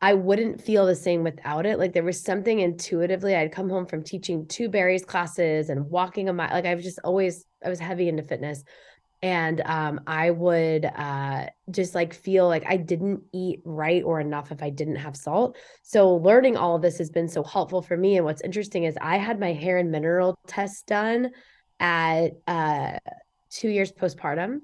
I wouldn't feel the same without it. Like there was something intuitively. I'd come home from teaching two berries classes and walking a mile. Like I've just always I was heavy into fitness, and um, I would uh, just like feel like I didn't eat right or enough if I didn't have salt. So learning all of this has been so helpful for me. And what's interesting is I had my hair and mineral test done at uh, two years postpartum,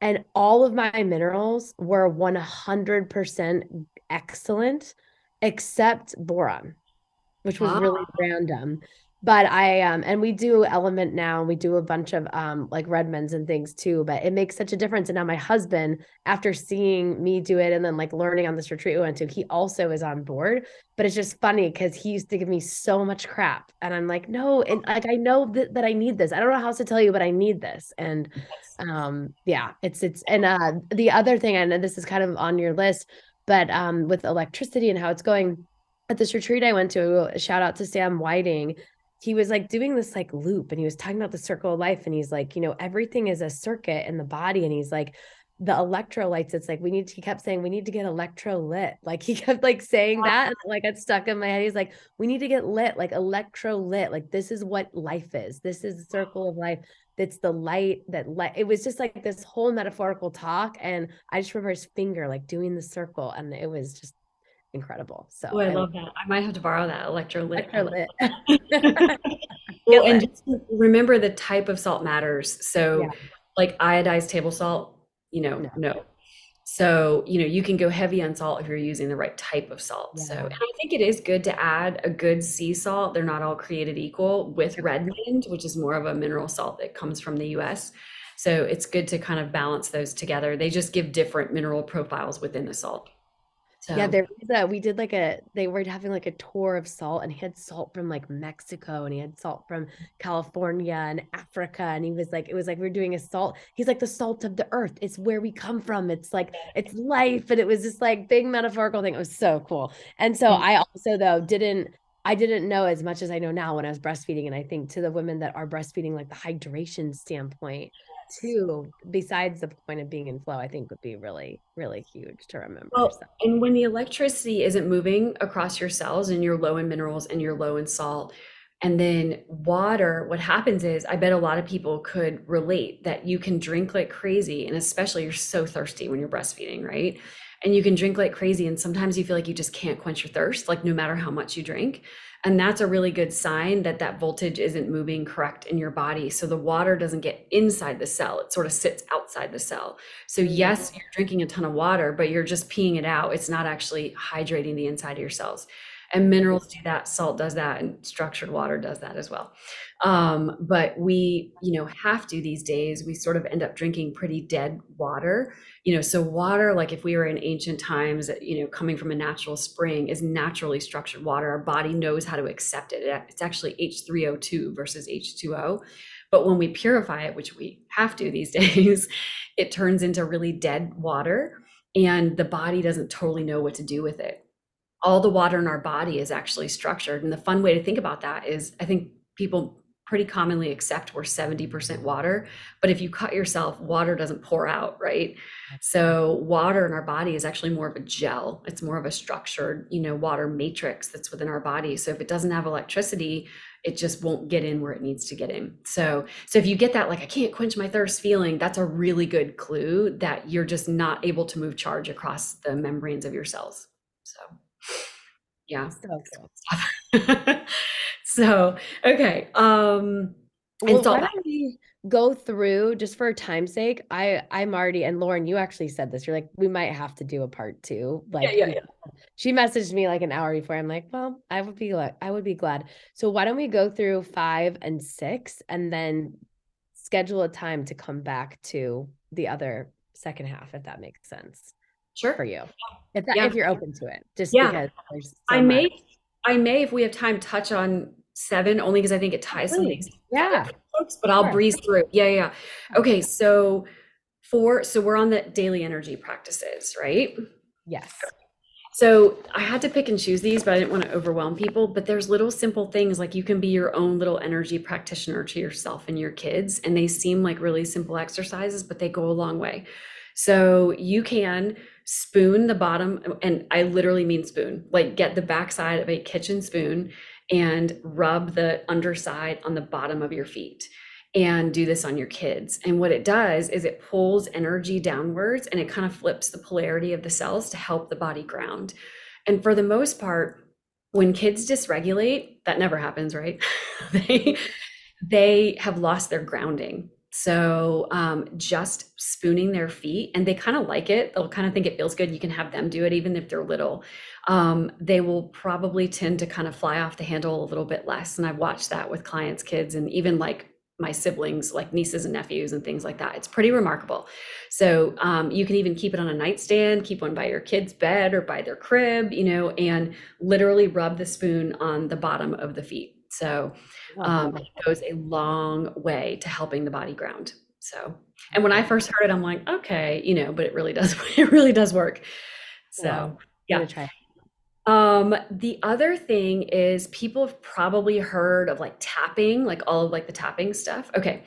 and all of my minerals were 100% excellent, except boron, which was really random but I um and we do LMNT now and we do a bunch of um like Redmonds and things too but it makes such a difference. And now my husband after seeing me do it and then like learning on this retreat we went to he also is on board. But it's just funny because he used to give me so much crap and I'm like no and like I know that, that I need this. I don't know how else to tell you but I need this. And um yeah it's it's and uh the other thing and this is kind of on your list but um with electricity and how it's going at this retreat I went to, shout out to Sam Whiting, he was like doing this like loop and he was talking about the circle of life and he's like you know everything is a circuit in the body and he's like the electrolytes, it's like we need to, he kept saying we need to get electrolyte. <laughs> Like he kept like saying that and like it stuck in my head. He's like, we need to get lit, like electrolyte. Like this is what life is. This is the circle of life. That's the light that light. It was just like this whole metaphorical talk. And I just remember his finger like doing the circle. And it was just incredible. So oh, I, I love that. I might have to borrow that electrolyte. electrolyte. <laughs> <laughs> well, and just remember the type of salt matters. So yeah. like iodized table salt, you know, no. no. So, you know, you can go heavy on salt if you're using the right type of salt. Yeah. So, and I think it is good to add a good sea salt. They're not all created equal with Redmond, which is more of a mineral salt that comes from the US. So, it's good to kind of balance those together. They just give different mineral profiles within the salt. So. Yeah, there was a, we did like a, they were having like a tour of salt and he had salt from like Mexico and he had salt from California and Africa. And he was like, it was like, we are doing a salt. He's like the salt of the earth. It's where we come from. It's like, it's life. And it was just like big metaphorical thing. It was so cool. And so mm. I also though didn't, I didn't know as much as I know now when I was breastfeeding. And I think to the women that are breastfeeding, like the hydration standpoint, too, besides the point of being in flow, I think would be really, really huge to remember. Well, so. and when the electricity isn't moving across your cells and you're low in minerals and you're low in salt, and then water, what happens is, I bet a lot of people could relate that you can drink like crazy. And especially you're so thirsty when you're breastfeeding, right? And you can drink like crazy. And sometimes you feel like you just can't quench your thirst, like no matter how much you drink. And that's a really good sign that that voltage isn't moving correct in your body. So the water doesn't get inside the cell, it sort of sits outside the cell. So, yes, you're drinking a ton of water, but you're just peeing it out. It's not actually hydrating the inside of your cells. And minerals do that, salt does that, and structured water does that as well. Um, but we, you know, have to these days, we sort of end up drinking pretty dead water. You know so water like if we were in ancient times you know coming from a natural spring is naturally structured water. Our body knows how to accept it. It's actually h3o2 versus h2o but when we purify it which we have to these <laughs> days it turns into really dead water and the body doesn't totally know what to do with it all the water in our body is actually structured and the fun way to think about that is i think people pretty commonly accept we're 70% water. But if you cut yourself, water doesn't pour out, right? So water in our body is actually more of a gel. It's more of a structured, you know, water matrix that's within our body. So if it doesn't have electricity, it just won't get in where it needs to get in. So so if you get that like I can't quench my thirst feeling, that's a really good clue that you're just not able to move charge across the membranes of your cells. So yeah. So <laughs> so okay um well, why don't we go through just for time's sake i i'm already and lauren you actually said this you're like we might have to do a part two like yeah, yeah, yeah. she messaged me like an hour before i'm like well i would be glad i would be glad so why don't we go through five and six and then schedule a time to come back to the other second half if that makes sense sure for you if that, yeah. if you're open to it just yeah. because so i much. may i may if we have time touch on seven only because I think it oh, ties some things. Yeah. Folks, but I'll sure. breeze through. Yeah, yeah. Okay, so for so we're on the daily energy practices, right? Yes. So I had to pick and choose these, but I didn't want to overwhelm people. But there's little simple things like you can be your own little energy practitioner to yourself and your kids. And they seem like really simple exercises, but they go a long way. So you can spoon the bottom, and I literally mean spoon, like get the backside of a kitchen spoon and rub the underside on the bottom of your feet and do this on your kids. And what it does is it pulls energy downwards and it kind of flips the polarity of the cells to help the body ground. And for the most part, when kids dysregulate, that never happens, right? <laughs> they they have lost their grounding. So um, just spooning their feet, and they kind of like it. They'll kind of think it feels good. You can have them do it, even if they're little um, they will probably tend to kind of fly off the handle a little bit less. And I've watched that with clients' kids and even like my siblings, like nieces and nephews and things like that. It's pretty remarkable. So um, you can even keep it on a nightstand, keep one by your kid's bed or by their crib, you know, and literally rub the spoon on the bottom of the feet. So um, it goes a long way to helping the body ground. So, and when I first heard it, I'm like, okay, you know, but it really does, <laughs> it really does work. So, yeah. Try. Um, the other thing is people have probably heard of like tapping, like all of like the tapping stuff. Okay.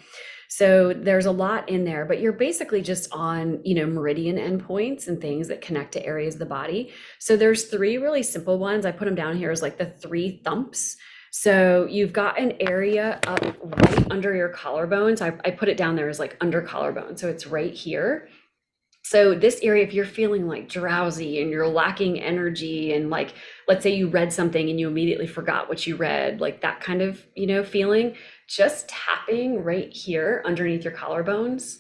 So there's a lot in there, but you're basically just on, you know, meridian endpoints and things that connect to areas of the body. So there's three really simple ones. I put them down here as like the three thumps. So you've got an area up right under your collarbones. I, I put it down there as like under collarbone. So it's right here. So this area, if you're feeling like drowsy and you're lacking energy and like, let's say you read something and you immediately forgot what you read, like that kind of, you know, feeling, just tapping right here underneath your collarbones,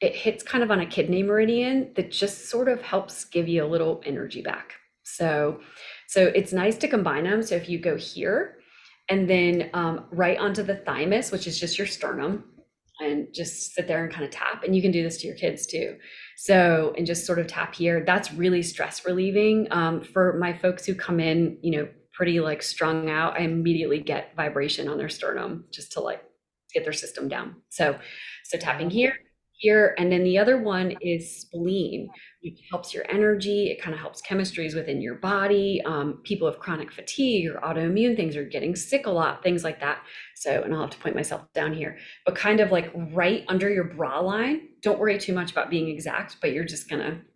it hits kind of on a kidney meridian that just sort of helps give you a little energy back. So, so it's nice to combine them. So if you go here and then um, right onto the thymus, which is just your sternum, and just sit there and kind of tap. And you can do this to your kids too. So, and just sort of tap here. That's really stress relieving. Um, for my folks who come in, you know, pretty like strung out, I immediately get vibration on their sternum just to like get their system down. So, so tapping here, and then the other one is spleen, which helps your energy. It kind of helps chemistries within your body. Um, people with chronic fatigue or autoimmune things are getting sick a lot, things like that. So, and I'll have to point myself down here, but kind of like right under your bra line. Don't worry too much about being exact, but you're just gonna tap.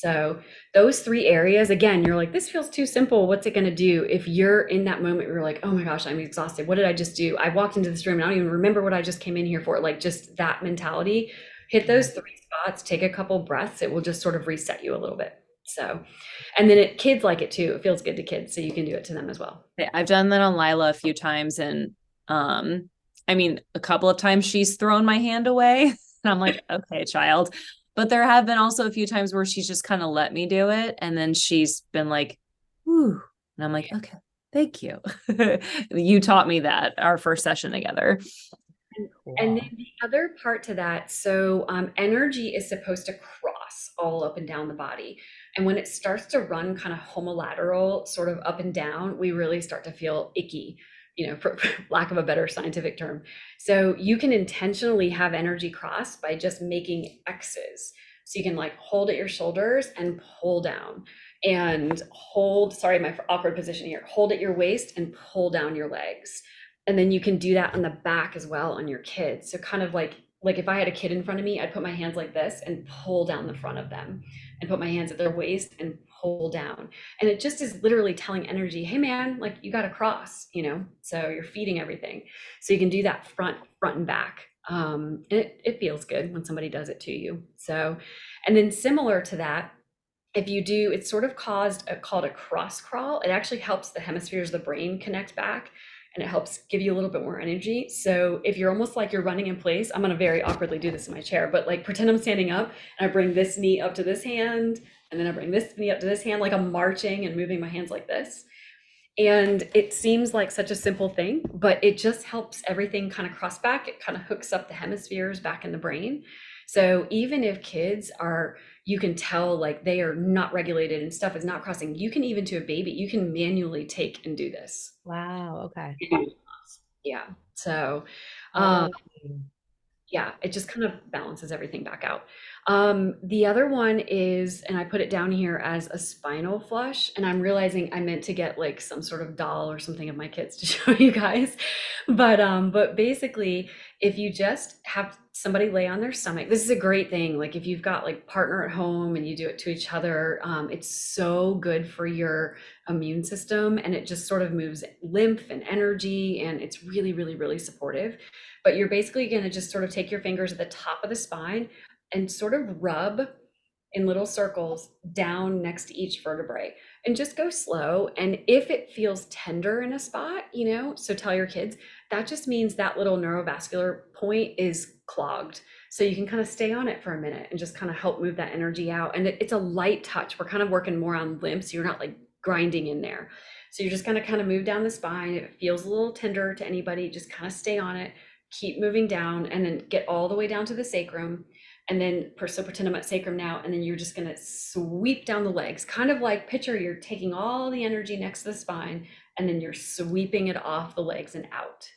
So those three areas, again, you're like, this feels too simple. What's it gonna do? If you're in that moment, you're like, oh my gosh, I'm exhausted. What did I just do? I walked into this room and I don't even remember what I just came in here for. Like just that mentality. Hit those three spots, take a couple breaths. It will just sort of reset you a little bit. So, and then it, kids like it too. It feels good to kids, so you can do it to them as well. I've done that on Lila a few times, and um, I mean, a couple of times she's thrown my hand away, <laughs> and I'm like, okay, child. But there have been also a few times where she's just kind of let me do it, and then she's been like, "Whoo," and I'm like, okay, thank you. <laughs> you taught me that our first session together. Cool. And then the other part to that, so um, energy is supposed to cross all up and down the body. And when it starts to run kind of homolateral, sort of up and down, we really start to feel icky, you know, <laughs> for, lack of a better scientific term. So you can intentionally have energy cross by just making X's. So you can like hold at your shoulders and pull down and hold, sorry, my awkward position here, hold at your waist and pull down your legs. And then you can do that on the back as well on your kids. So kind of like like if I had a kid in front of me, I'd put my hands like this and pull down the front of them and put my hands at their waist and pull down. And it just is literally telling energy, hey man, like you got to cross, you know? So you're feeding everything. So you can do that front, front and back. Um, and it, it feels good when somebody does it to you. So, and then similar to that, if you do, it's sort of caused a, called a cross crawl. It actually helps the hemispheres of the brain connect back and it helps give you a little bit more energy. So if you're almost like you're running in place, I'm gonna very awkwardly do this in my chair, but like pretend I'm standing up and I bring this knee up to this hand, and then I bring this knee up to this hand, like I'm marching and moving my hands like this. And it seems like such a simple thing, but it just helps everything kind of cross back. It kind of hooks up the hemispheres back in the brain. So even if kids are you can tell like they are not regulated and stuff is not crossing. You can even to a baby, you can manually take and do this. Wow. Okay. Yeah. So, um, yeah, it just kind of balances everything back out. Um, the other one is, and I put it down here as a spinal flush, and I'm realizing I meant to get like some sort of doll or something of my kids to <laughs> show you guys. But um, but basically, if you just have somebody lay on their stomach, this is a great thing. Like if you've got like partner at home and you do it to each other, um, it's so good for your immune system, and it just sort of moves lymph and energy, and it's really, really, really supportive. But you're basically going to just sort of take your fingers at the top of the spine and sort of rub in little circles down next to each vertebrae and just go slow. And if it feels tender in a spot, you know, so tell your kids that just means that little neurovascular point is clogged. So you can kind of stay on it for a minute and just kind of help move that energy out. And it, it's a light touch. We're kind of working more on lymph. so you're not like grinding in there. So you're just going to kind of move down the spine. If it feels a little tender to anybody, just kind of stay on it, keep moving down, and then get all the way down to the sacrum and then so pretend I'm at sacrum now, and then you're just gonna sweep down the legs, kind of like picture you're taking all the energy next to the spine, and then you're sweeping it off the legs and out.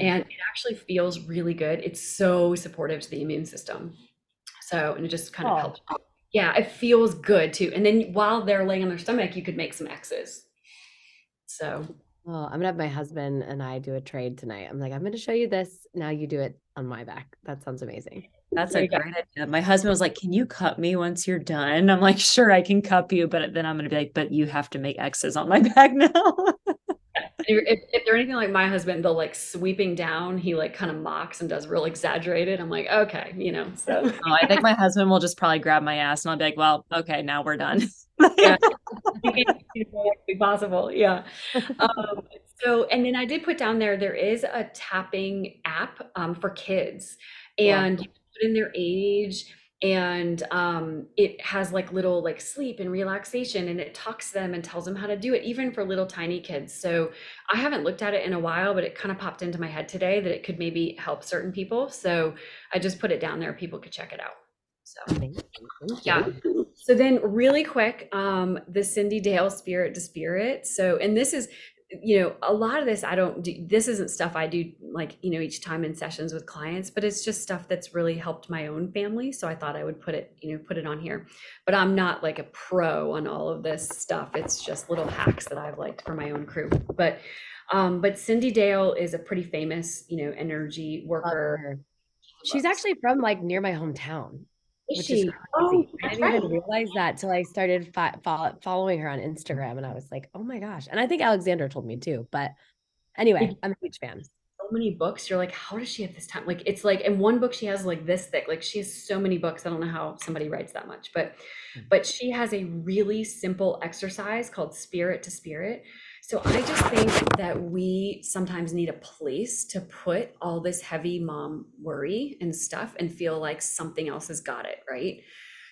And it actually feels really good. It's so supportive to the immune system. So, and it just kind of oh. helps. Yeah, it feels good too. And then while they're laying on their stomach, you could make some X's. So Oh, I'm gonna have my husband and I do a trade tonight. I'm like, I'm gonna show you this. Now you do it on my back. That sounds amazing. That's a great idea. My husband was like, Can you cut me once you're done? I'm like, Sure, I can cup you. But then I'm going to be like, But you have to make X's on my <laughs> back now. if, if they're anything like my husband, they'll like sweeping down. He like kind of mocks and does real exaggerated. I'm like, okay, you know. So oh, I think my husband will just probably grab my ass and I'll be like, well, okay, now we're done. yeah, <laughs> possible. Yeah. Um, so, and then I did put down there. There is a tapping app um, for kids, and wow. Put in their age and um, it has like little like sleep and relaxation and it talks to them and tells them how to do it even for little tiny kids. So i haven't looked at it in a while but it kind of popped into my head today that it could maybe help certain people. So i just put it down there people could check it out. So yeah. So then really quick um the Cyndi Dale spirit to spirit. So and this is you know a lot of this i don't do this isn't stuff i do like you know each time in sessions with clients but it's just stuff that's really helped my own family so i thought i would put it you know put it on here. But i'm not like a pro on all of this stuff. It's just little hacks that i've liked for my own crew. But um but Cyndi Dale is a pretty famous you know energy worker. She's actually from like near my hometown is which she? is oh, I didn't right. even realize that till I started fo- following her on Instagram, and I was like, "Oh my gosh!" And I think Alexander told me too. But anyway, I'm a huge fan. So many books. You're like, how does she have this time? Like, it's like, in one book she has like this thick. Like, she has so many books. I don't know how somebody writes that much, but, mm-hmm. but she has a really simple exercise called Spirit to Spirit so I just think that we sometimes need a place to put all this heavy mom worry and stuff and feel like something else has got it, right?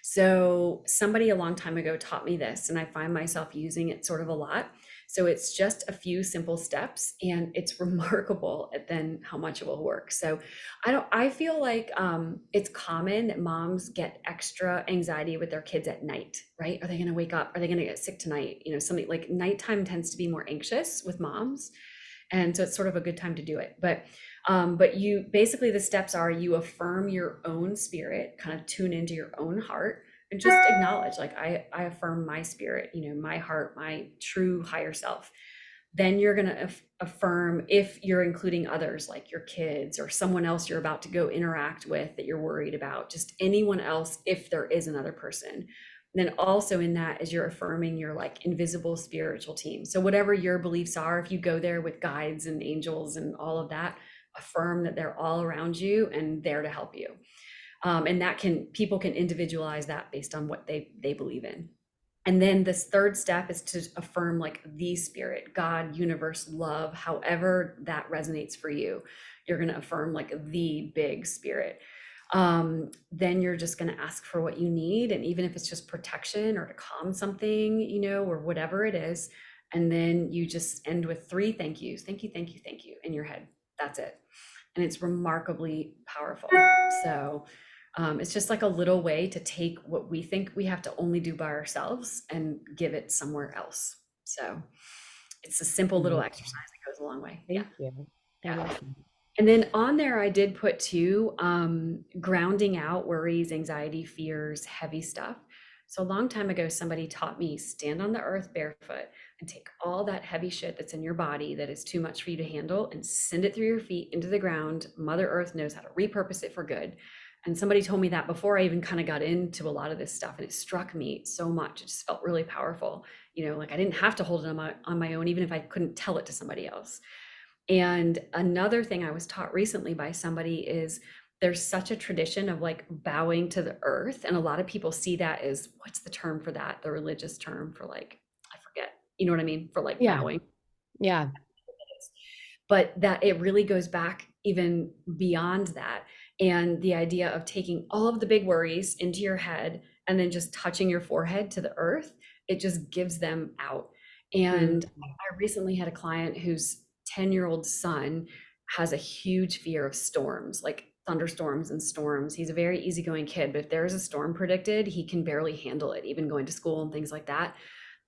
So somebody a long time ago taught me this and I find myself using it sort of a lot. So it's just a few simple steps and it's <laughs> remarkable at then how much it will work. So I don't I feel like um, it's common that moms get extra anxiety with their kids at night, right? Are they going to wake up? Are they going to get sick tonight? You know, something like nighttime tends to be more anxious with moms. And so it's sort of a good time to do it. But um, but you basically the steps are you affirm your own spirit, kind of tune into your own heart and just acknowledge like I, I affirm my spirit you know my heart my true higher self. Then you're going to affirm if you're including others like your kids or someone else you're about to go interact with that you're worried about just anyone else if there is another person. Then also in that is you're affirming your like invisible spiritual team. So whatever your beliefs are if you go there with guides and angels and all of that affirm that they're all around you and there to help you um, and that can people can individualize that based on what they they believe in. And then this third step is to affirm like the spirit god universe love however that resonates for you you're going to affirm like the big spirit. Um, then you're just going to ask for what you need and even if it's just protection or to calm something you know or whatever it is and then you just end with three thank yous thank you thank you thank you in your head. That's it. And it's remarkably powerful. So um, it's just like a little way to take what we think we have to only do by ourselves and give it somewhere else. So it's a simple little mm-hmm. exercise that goes a long way. Thank yeah. you. Yeah. And then on there, I did put two um, grounding out worries, anxiety, fears, heavy stuff. So a long time ago, somebody taught me stand on the earth barefoot and take all that heavy shit that's in your body that is too much for you to handle and send it through your feet into the ground. Mother Earth knows how to repurpose it for good. And somebody told me that before I even kind of got into a lot of this stuff, and it struck me so much. It just felt really powerful. You know, like I didn't have to hold it on my on my own, even if I couldn't tell it to somebody else. And another thing I was taught recently by somebody is there's such a tradition of like bowing to the earth, and a lot of people see that as what's the term for that? The religious term for like I forget. You know what I mean? For like yeah. bowing. Yeah. But that it really goes back even beyond that and the idea of taking all of the big worries into your head and then just touching your forehead to the earth it just gives them out. And mm-hmm. i recently had a client whose 10 year old son has a huge fear of storms like thunderstorms and storms. He's a very easygoing kid but if there's a storm predicted he can barely handle it even going to school and things like that.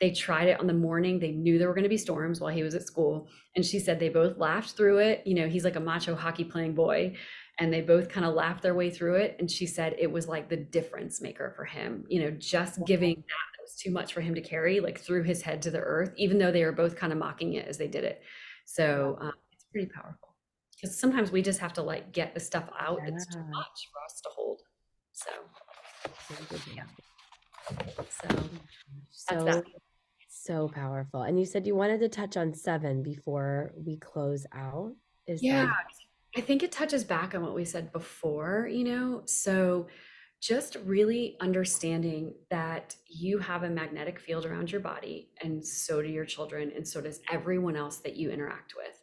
They tried it on the morning they knew there were going to be storms while he was at school and she said they both laughed through it. You know he's like a macho hockey playing boy and they both kind of laughed their way through it and she said it was like the difference maker for him you know just giving that, was too much for him to carry like threw his head to the earth even though they were both kind of mocking it as they did it. So um, it's pretty powerful. Because sometimes we just have to like get the stuff out yeah. that's too much for us to hold so. Yeah. so so so powerful and you said you wanted to touch on seven before we close out. Is yeah that- I think it touches back on what we said before, you know? So just really understanding that you have a magnetic field around your body, and so do your children, and so does everyone else that you interact with.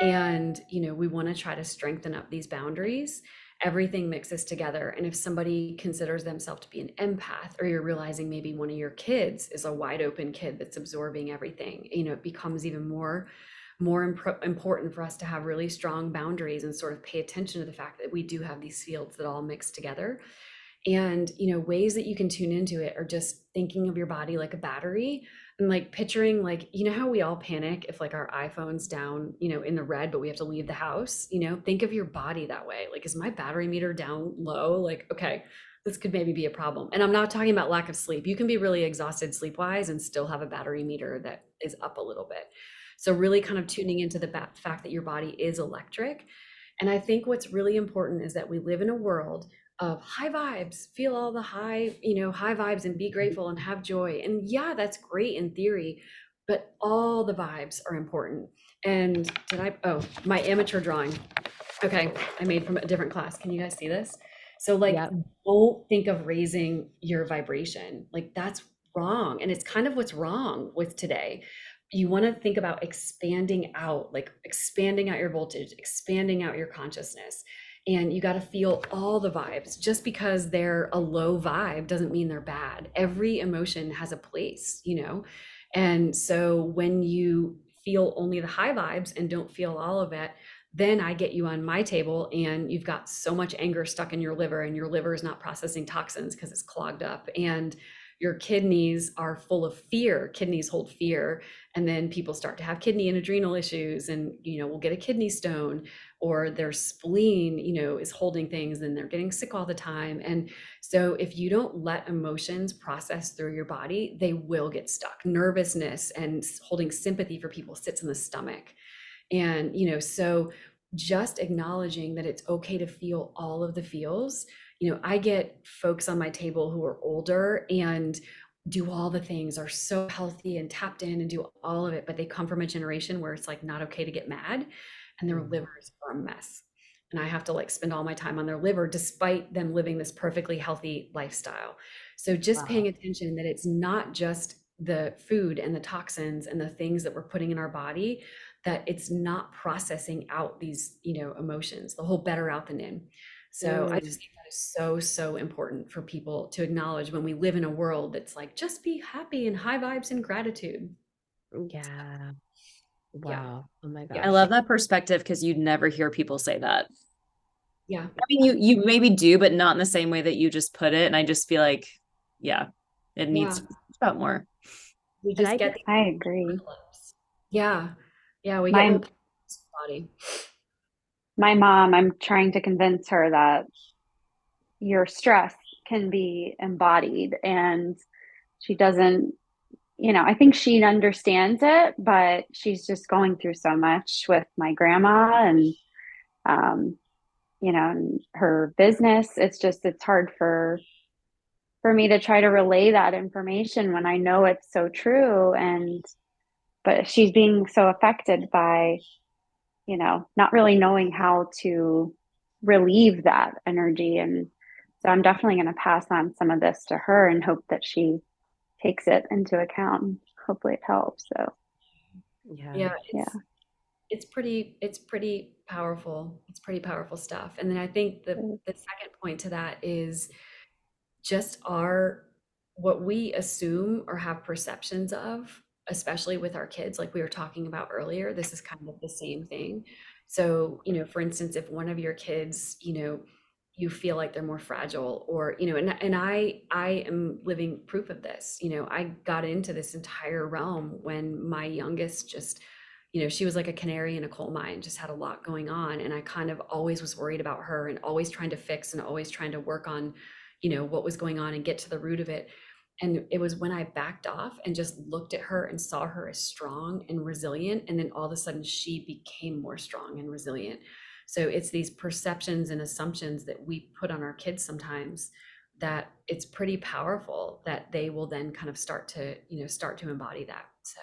And, you know, we want to try to strengthen up these boundaries. Everything mixes together. And if somebody considers themselves to be an empath, or you're realizing maybe one of your kids is a wide open kid that's absorbing everything, you know, it becomes even more more imp- important for us to have really strong boundaries and sort of pay attention to the fact that we do have these fields that all mix together. And you know ways that you can tune into it are just thinking of your body like a battery and like picturing like you know how we all panic if like our iphone's down you know in the red but we have to leave the house? You know think of your body that way. Like is my battery meter down low? Like okay this could maybe be a problem. And i'm not talking about lack of sleep. You can be really exhausted sleep wise and still have a battery meter that is up a little bit so, really kind of tuning into the fact that your body is electric. And I think what's really important is that we live in a world of high vibes, feel all the high, you know, high vibes and be mm-hmm. grateful and have joy. And yeah, that's great in theory, but all the vibes are important. And did I, oh, my amateur drawing. Okay, I made from a different class. Can you guys see this? So, like, yeah. don't think of raising your vibration. Like, that's wrong. And it's kind of what's wrong with today you want to think about expanding out, like expanding out your voltage, expanding out your consciousness. And you got to feel all the vibes. Just because they're a low vibe doesn't mean they're bad. Every emotion has a place, you know? And so when you feel only the high vibes and don't feel all of it, then I get you on my table and you've got so much anger stuck in your liver and your liver is not processing toxins because it's clogged up. And your kidneys are full of fear kidneys hold fear and then people start to have kidney and adrenal issues and you know will get a kidney stone or their spleen you know is holding things and they're getting sick all the time. And so if you don't let emotions process through your body they will get stuck. Nervousness and holding sympathy for people sits in the stomach. And you know so just acknowledging that it's okay to feel all of the feels you know, I get folks on my table who are older and do all the things, are so healthy and tapped in and do all of it, but they come from a generation where it's like not okay to get mad and their mm. livers are a mess. And I have to like spend all my time on their liver despite them living this perfectly healthy lifestyle. So just wow. paying attention that it's not just the food and the toxins and the things that we're putting in our body that it's not processing out these you know emotions the whole better out than in so mm. i just is so so important for people to acknowledge when we live in a world that's like just be happy and high vibes and gratitude. Yeah. Wow. Yeah. oh my god i love that perspective because you'd never hear people say that. Yeah. I mean you you maybe do but not in the same way that you just put it and i just feel like yeah it needs yeah. about more. We just I, get i agree. yeah. Yeah we my, get body. My mom i'm trying to convince her that your stress can be embodied and she doesn't you know i think she understands it but she's just going through so much with my grandma and um you know her business. It's just it's hard for for me to try to relay that information when i know it's so true and but she's being so affected by you know not really knowing how to relieve that energy and so I'm definitely going to pass on some of this to her and hope that she takes it into account. Hopefully it helps. So yeah. Yeah. It's, yeah. It's pretty it's pretty powerful. It's pretty powerful stuff. And then I think the mm. the second point to that is just our what we assume or have perceptions of especially with our kids like we were talking about earlier this is kind of the same thing so you know for instance if one of your kids you know you feel like they're more fragile or you know and, and i i am living proof of this you know i got into this entire realm when my youngest just you know, she was like a canary in a coal mine, just had a lot going on. And I kind of always was worried about her and always trying to fix and always trying to work on, you know, what was going on and get to the root of it. And it was when I backed off and just looked at her and saw her as strong and resilient. And then all of a sudden she became more strong and resilient. So it's these perceptions and assumptions that we put on our kids sometimes that it's pretty powerful that they will then kind of start to, you know, start to embody that. So,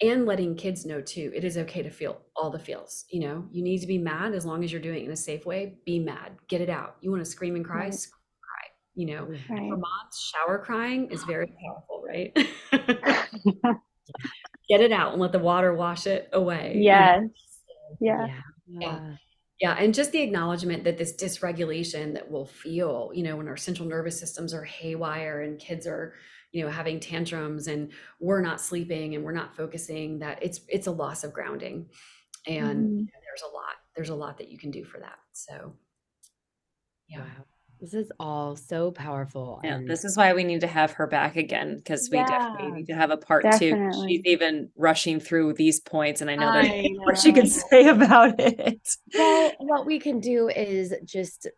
and letting kids know too, it is okay to feel all the feels. You know, you need to be mad as long as you're doing it in a safe way. Be mad, get it out. You want to scream and cry, Right. scream and cry. You know, Right. for moms, shower crying is very powerful, right? <laughs> get it out and let the water wash it away. you know? Yes. Yeah. Yeah. Yeah, and just the acknowledgement that this dysregulation that we'll feel, you know, when our central nervous systems are haywire and kids are, you know, having tantrums and we're not sleeping and we're not focusing, that it's it's a loss of grounding. And Mhm. there's a lot, there's a lot that you can do for that. So yeah. Wow. This is all so powerful. Yeah, and this is why we need to have her back again because we definitely need to have a part two. 'cause definitely. She's even rushing through these points, and I know there's I <laughs> more she can say about it. well, what we can do is just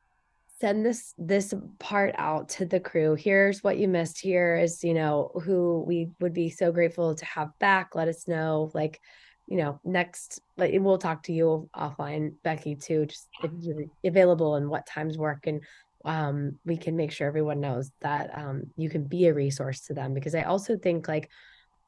send this this part out to the crew. Here's what you missed. Here is, you know, who we would be so grateful to have back. Let us know, like, you know, next. Like, we'll talk to you offline, Becky, too. Just if you're available and what times work, and um, we can make sure everyone knows that um, you can be a resource to them. Because I also think, like,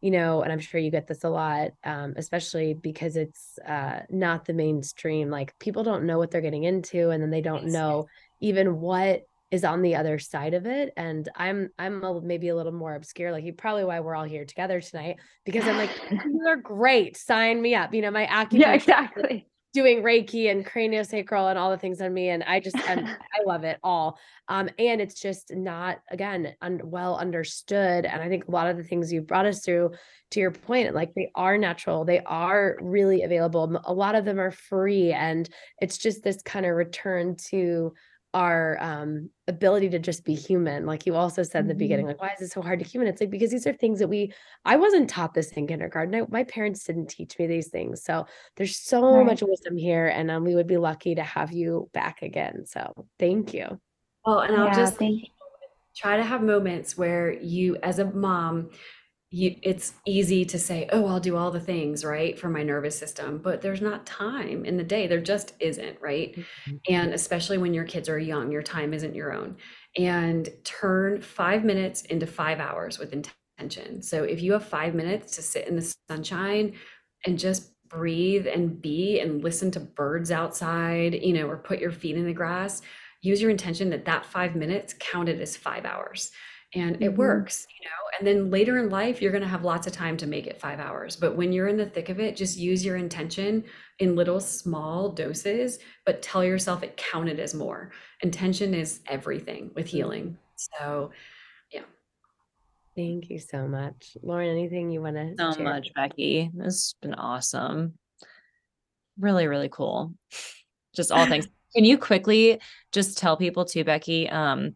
you know, and I'm sure you get this a lot, um, especially because it's uh, not the mainstream. Like people don't know what they're getting into, and then they don't know even what is on the other side of it. And I'm I'm a, maybe a little more obscure. Like you probably why we're all here together tonight because I'm like you <laughs> are great. Sign me up. You know, my acupuncture Yeah, exactly. Doing Reiki and craniosacral and all the things on me. And I just, I'm, <laughs> I love it all. Um, and it's just not, again, un- well understood. And I think a lot of the things you brought us through, to your point, like they are natural, they are really available. A lot of them are free. And it's just this kind of return to our um ability to just be human like you also said in the beginning like why is it so hard to human it's like because these are things that we i wasn't taught this in kindergarten I, my parents didn't teach me these things so there's so Right. much wisdom here, and um, we would be lucky to have you back again. So thank you. Well, and I'll Yeah, just thank try to have moments where you as a mom you it's easy to say oh i'll do all the things right for my nervous system but there's not time in the day. There just isn't right? Mm-hmm. And especially when your kids are young your time isn't your own. And turn five minutes into five hours with intention. So if you have five minutes to sit in the sunshine and just breathe and be and listen to birds outside you know or put your feet in the grass use your intention that that five minutes counted as five hours and it Mhm. works you know and then later in life you're going to have lots of time to make it five hours but when you're in the thick of it just use your intention in little small doses but tell yourself it counted as more intention is everything with healing so yeah. Thank you so much, Lauren. Anything you want to so share? much, Becky. This has been awesome. Really, really cool. Just all things. Can you quickly just tell people too, Becky, um,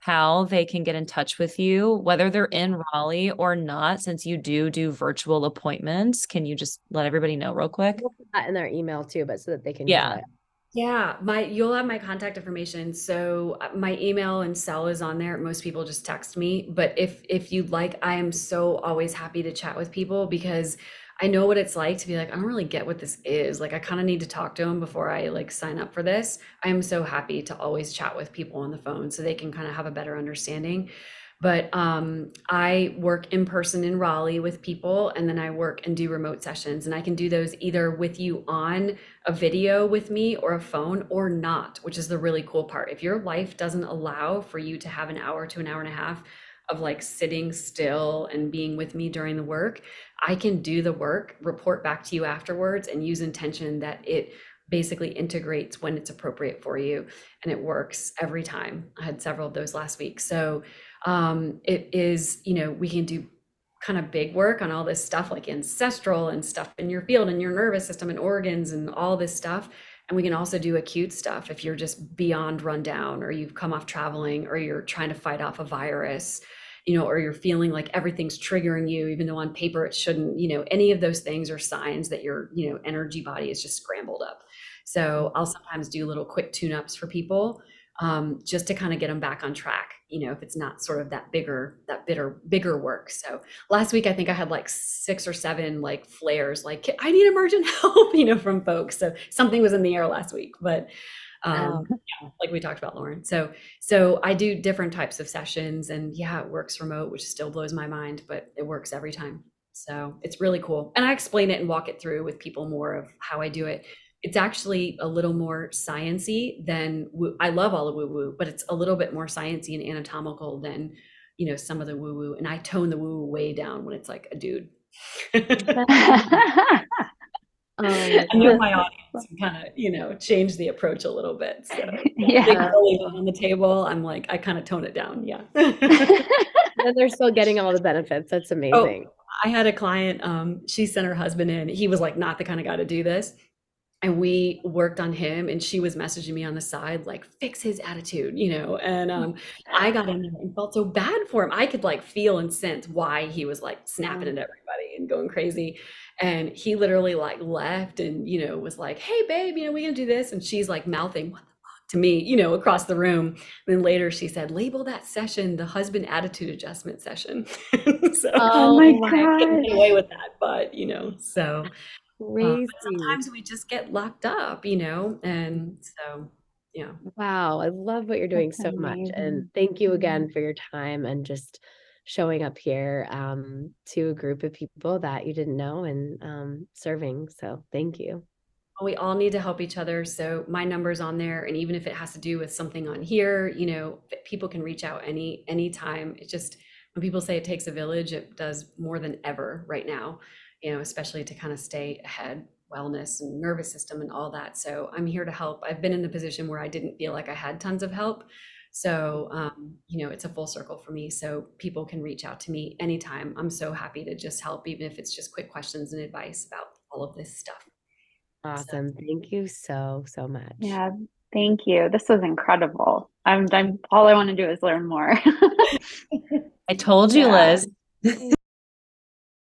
how they can get in touch with you, whether they're in Raleigh or not, since you do do virtual appointments? Can you just let everybody know real quick? We'll put that in their email too, but so that they can Yeah. Yeah, my you'll have my contact information. So uh, my email and cell is on there. Most people just text me, but if if you'd like, I am so always happy to chat with people because I know what it's like to be like, I don't really get what this is. Like I kind of need to talk to them before I like sign up for this. I am so happy to always chat with people on the phone so they can kind of have a better understanding. But um, I work in person in Raleigh with people, and then I work and do remote sessions. And I can do those either with you on a video with me or a phone or not, which is the really cool part. If your life doesn't allow for you to have an hour to an hour and a half of like sitting still and being with me during the work, I can do the work, report back to you afterwards, and use intention that it basically integrates when it's appropriate for you. And it works every time. I had several of those last week. So um, it is, you know, we can do kind of big work on all this stuff like ancestral and stuff in your field and your nervous system and organs and all this stuff. And we can also do acute stuff if you're just beyond rundown or you've come off traveling or you're trying to fight off a virus. You know, or you're feeling like everything's triggering you, even though on paper it shouldn't, you know, any of those things are signs that your, you know, energy body is just scrambled up. So I'll sometimes do little quick tune ups for people um, just to kind of get them back on track. You know, if it's not sort of that bigger, that bitter, bigger work. So last week, I think I had like six or seven like flares, like I need emergent <laughs> help, you know, from folks. So something was in the air last week, but um, oh. yeah, like we talked about, Lauren. So, so I do different types of sessions, and yeah, it works remote, which still blows my mind, but it works every time. So it's really cool, and I explain it and walk it through with people more of how I do it. It's actually a little more sciency than woo- I love all the woo woo, but it's a little bit more sciency and anatomical than you know some of the woo woo, and I tone the woo woo way down when it's like a dude. <laughs> <laughs> <laughs> Um, <laughs> I know my <laughs> audience and kind of, you know, change the approach a little bit. So <laughs> yeah, on the table, I'm like, I kind of tone it down. Yeah. and they're still getting all the benefits. That's oh, amazing. Oh, I had a client, um, she sent her husband in. He was like not the kind of guy to do this. And we worked on him, and she was messaging me on the side, like, fix his attitude, you know. And um, I got in there and felt so bad for him. I could like feel and sense why he was like snapping at everybody and going crazy and he literally like left and you know was like hey babe you know we gonna do this. And she's like mouthing what the fuck? to me you know across the room. And then later she said label that session the husband attitude adjustment session. <laughs> So oh my god away with that but you know so uh, sometimes we just get locked up you know and so yeah. Wow i love what you're doing That's so amazing. much and thank you again for your time and just showing up here um, to a group of people that you didn't know and um, serving. So thank you. We all need to help each other. So my number's on there, and even if it has to do with something on here, you know, people can reach out any anytime. It's just when people say it takes a village, it does more than ever right now. You know, especially to kind of stay ahead wellness and nervous system and all that. So I'm here to help. I've been in the position where I didn't feel like I had tons of help. So, um, you know, it's a full circle for me. So people can reach out to me anytime. I'm so happy to just help, even if it's just quick questions and advice about all of this stuff. Awesome. So. Thank you so, so much. Yeah. Thank you. This was incredible. I'm, I'm all I want to do is learn more. <laughs> I told you, yeah. Liz. <laughs>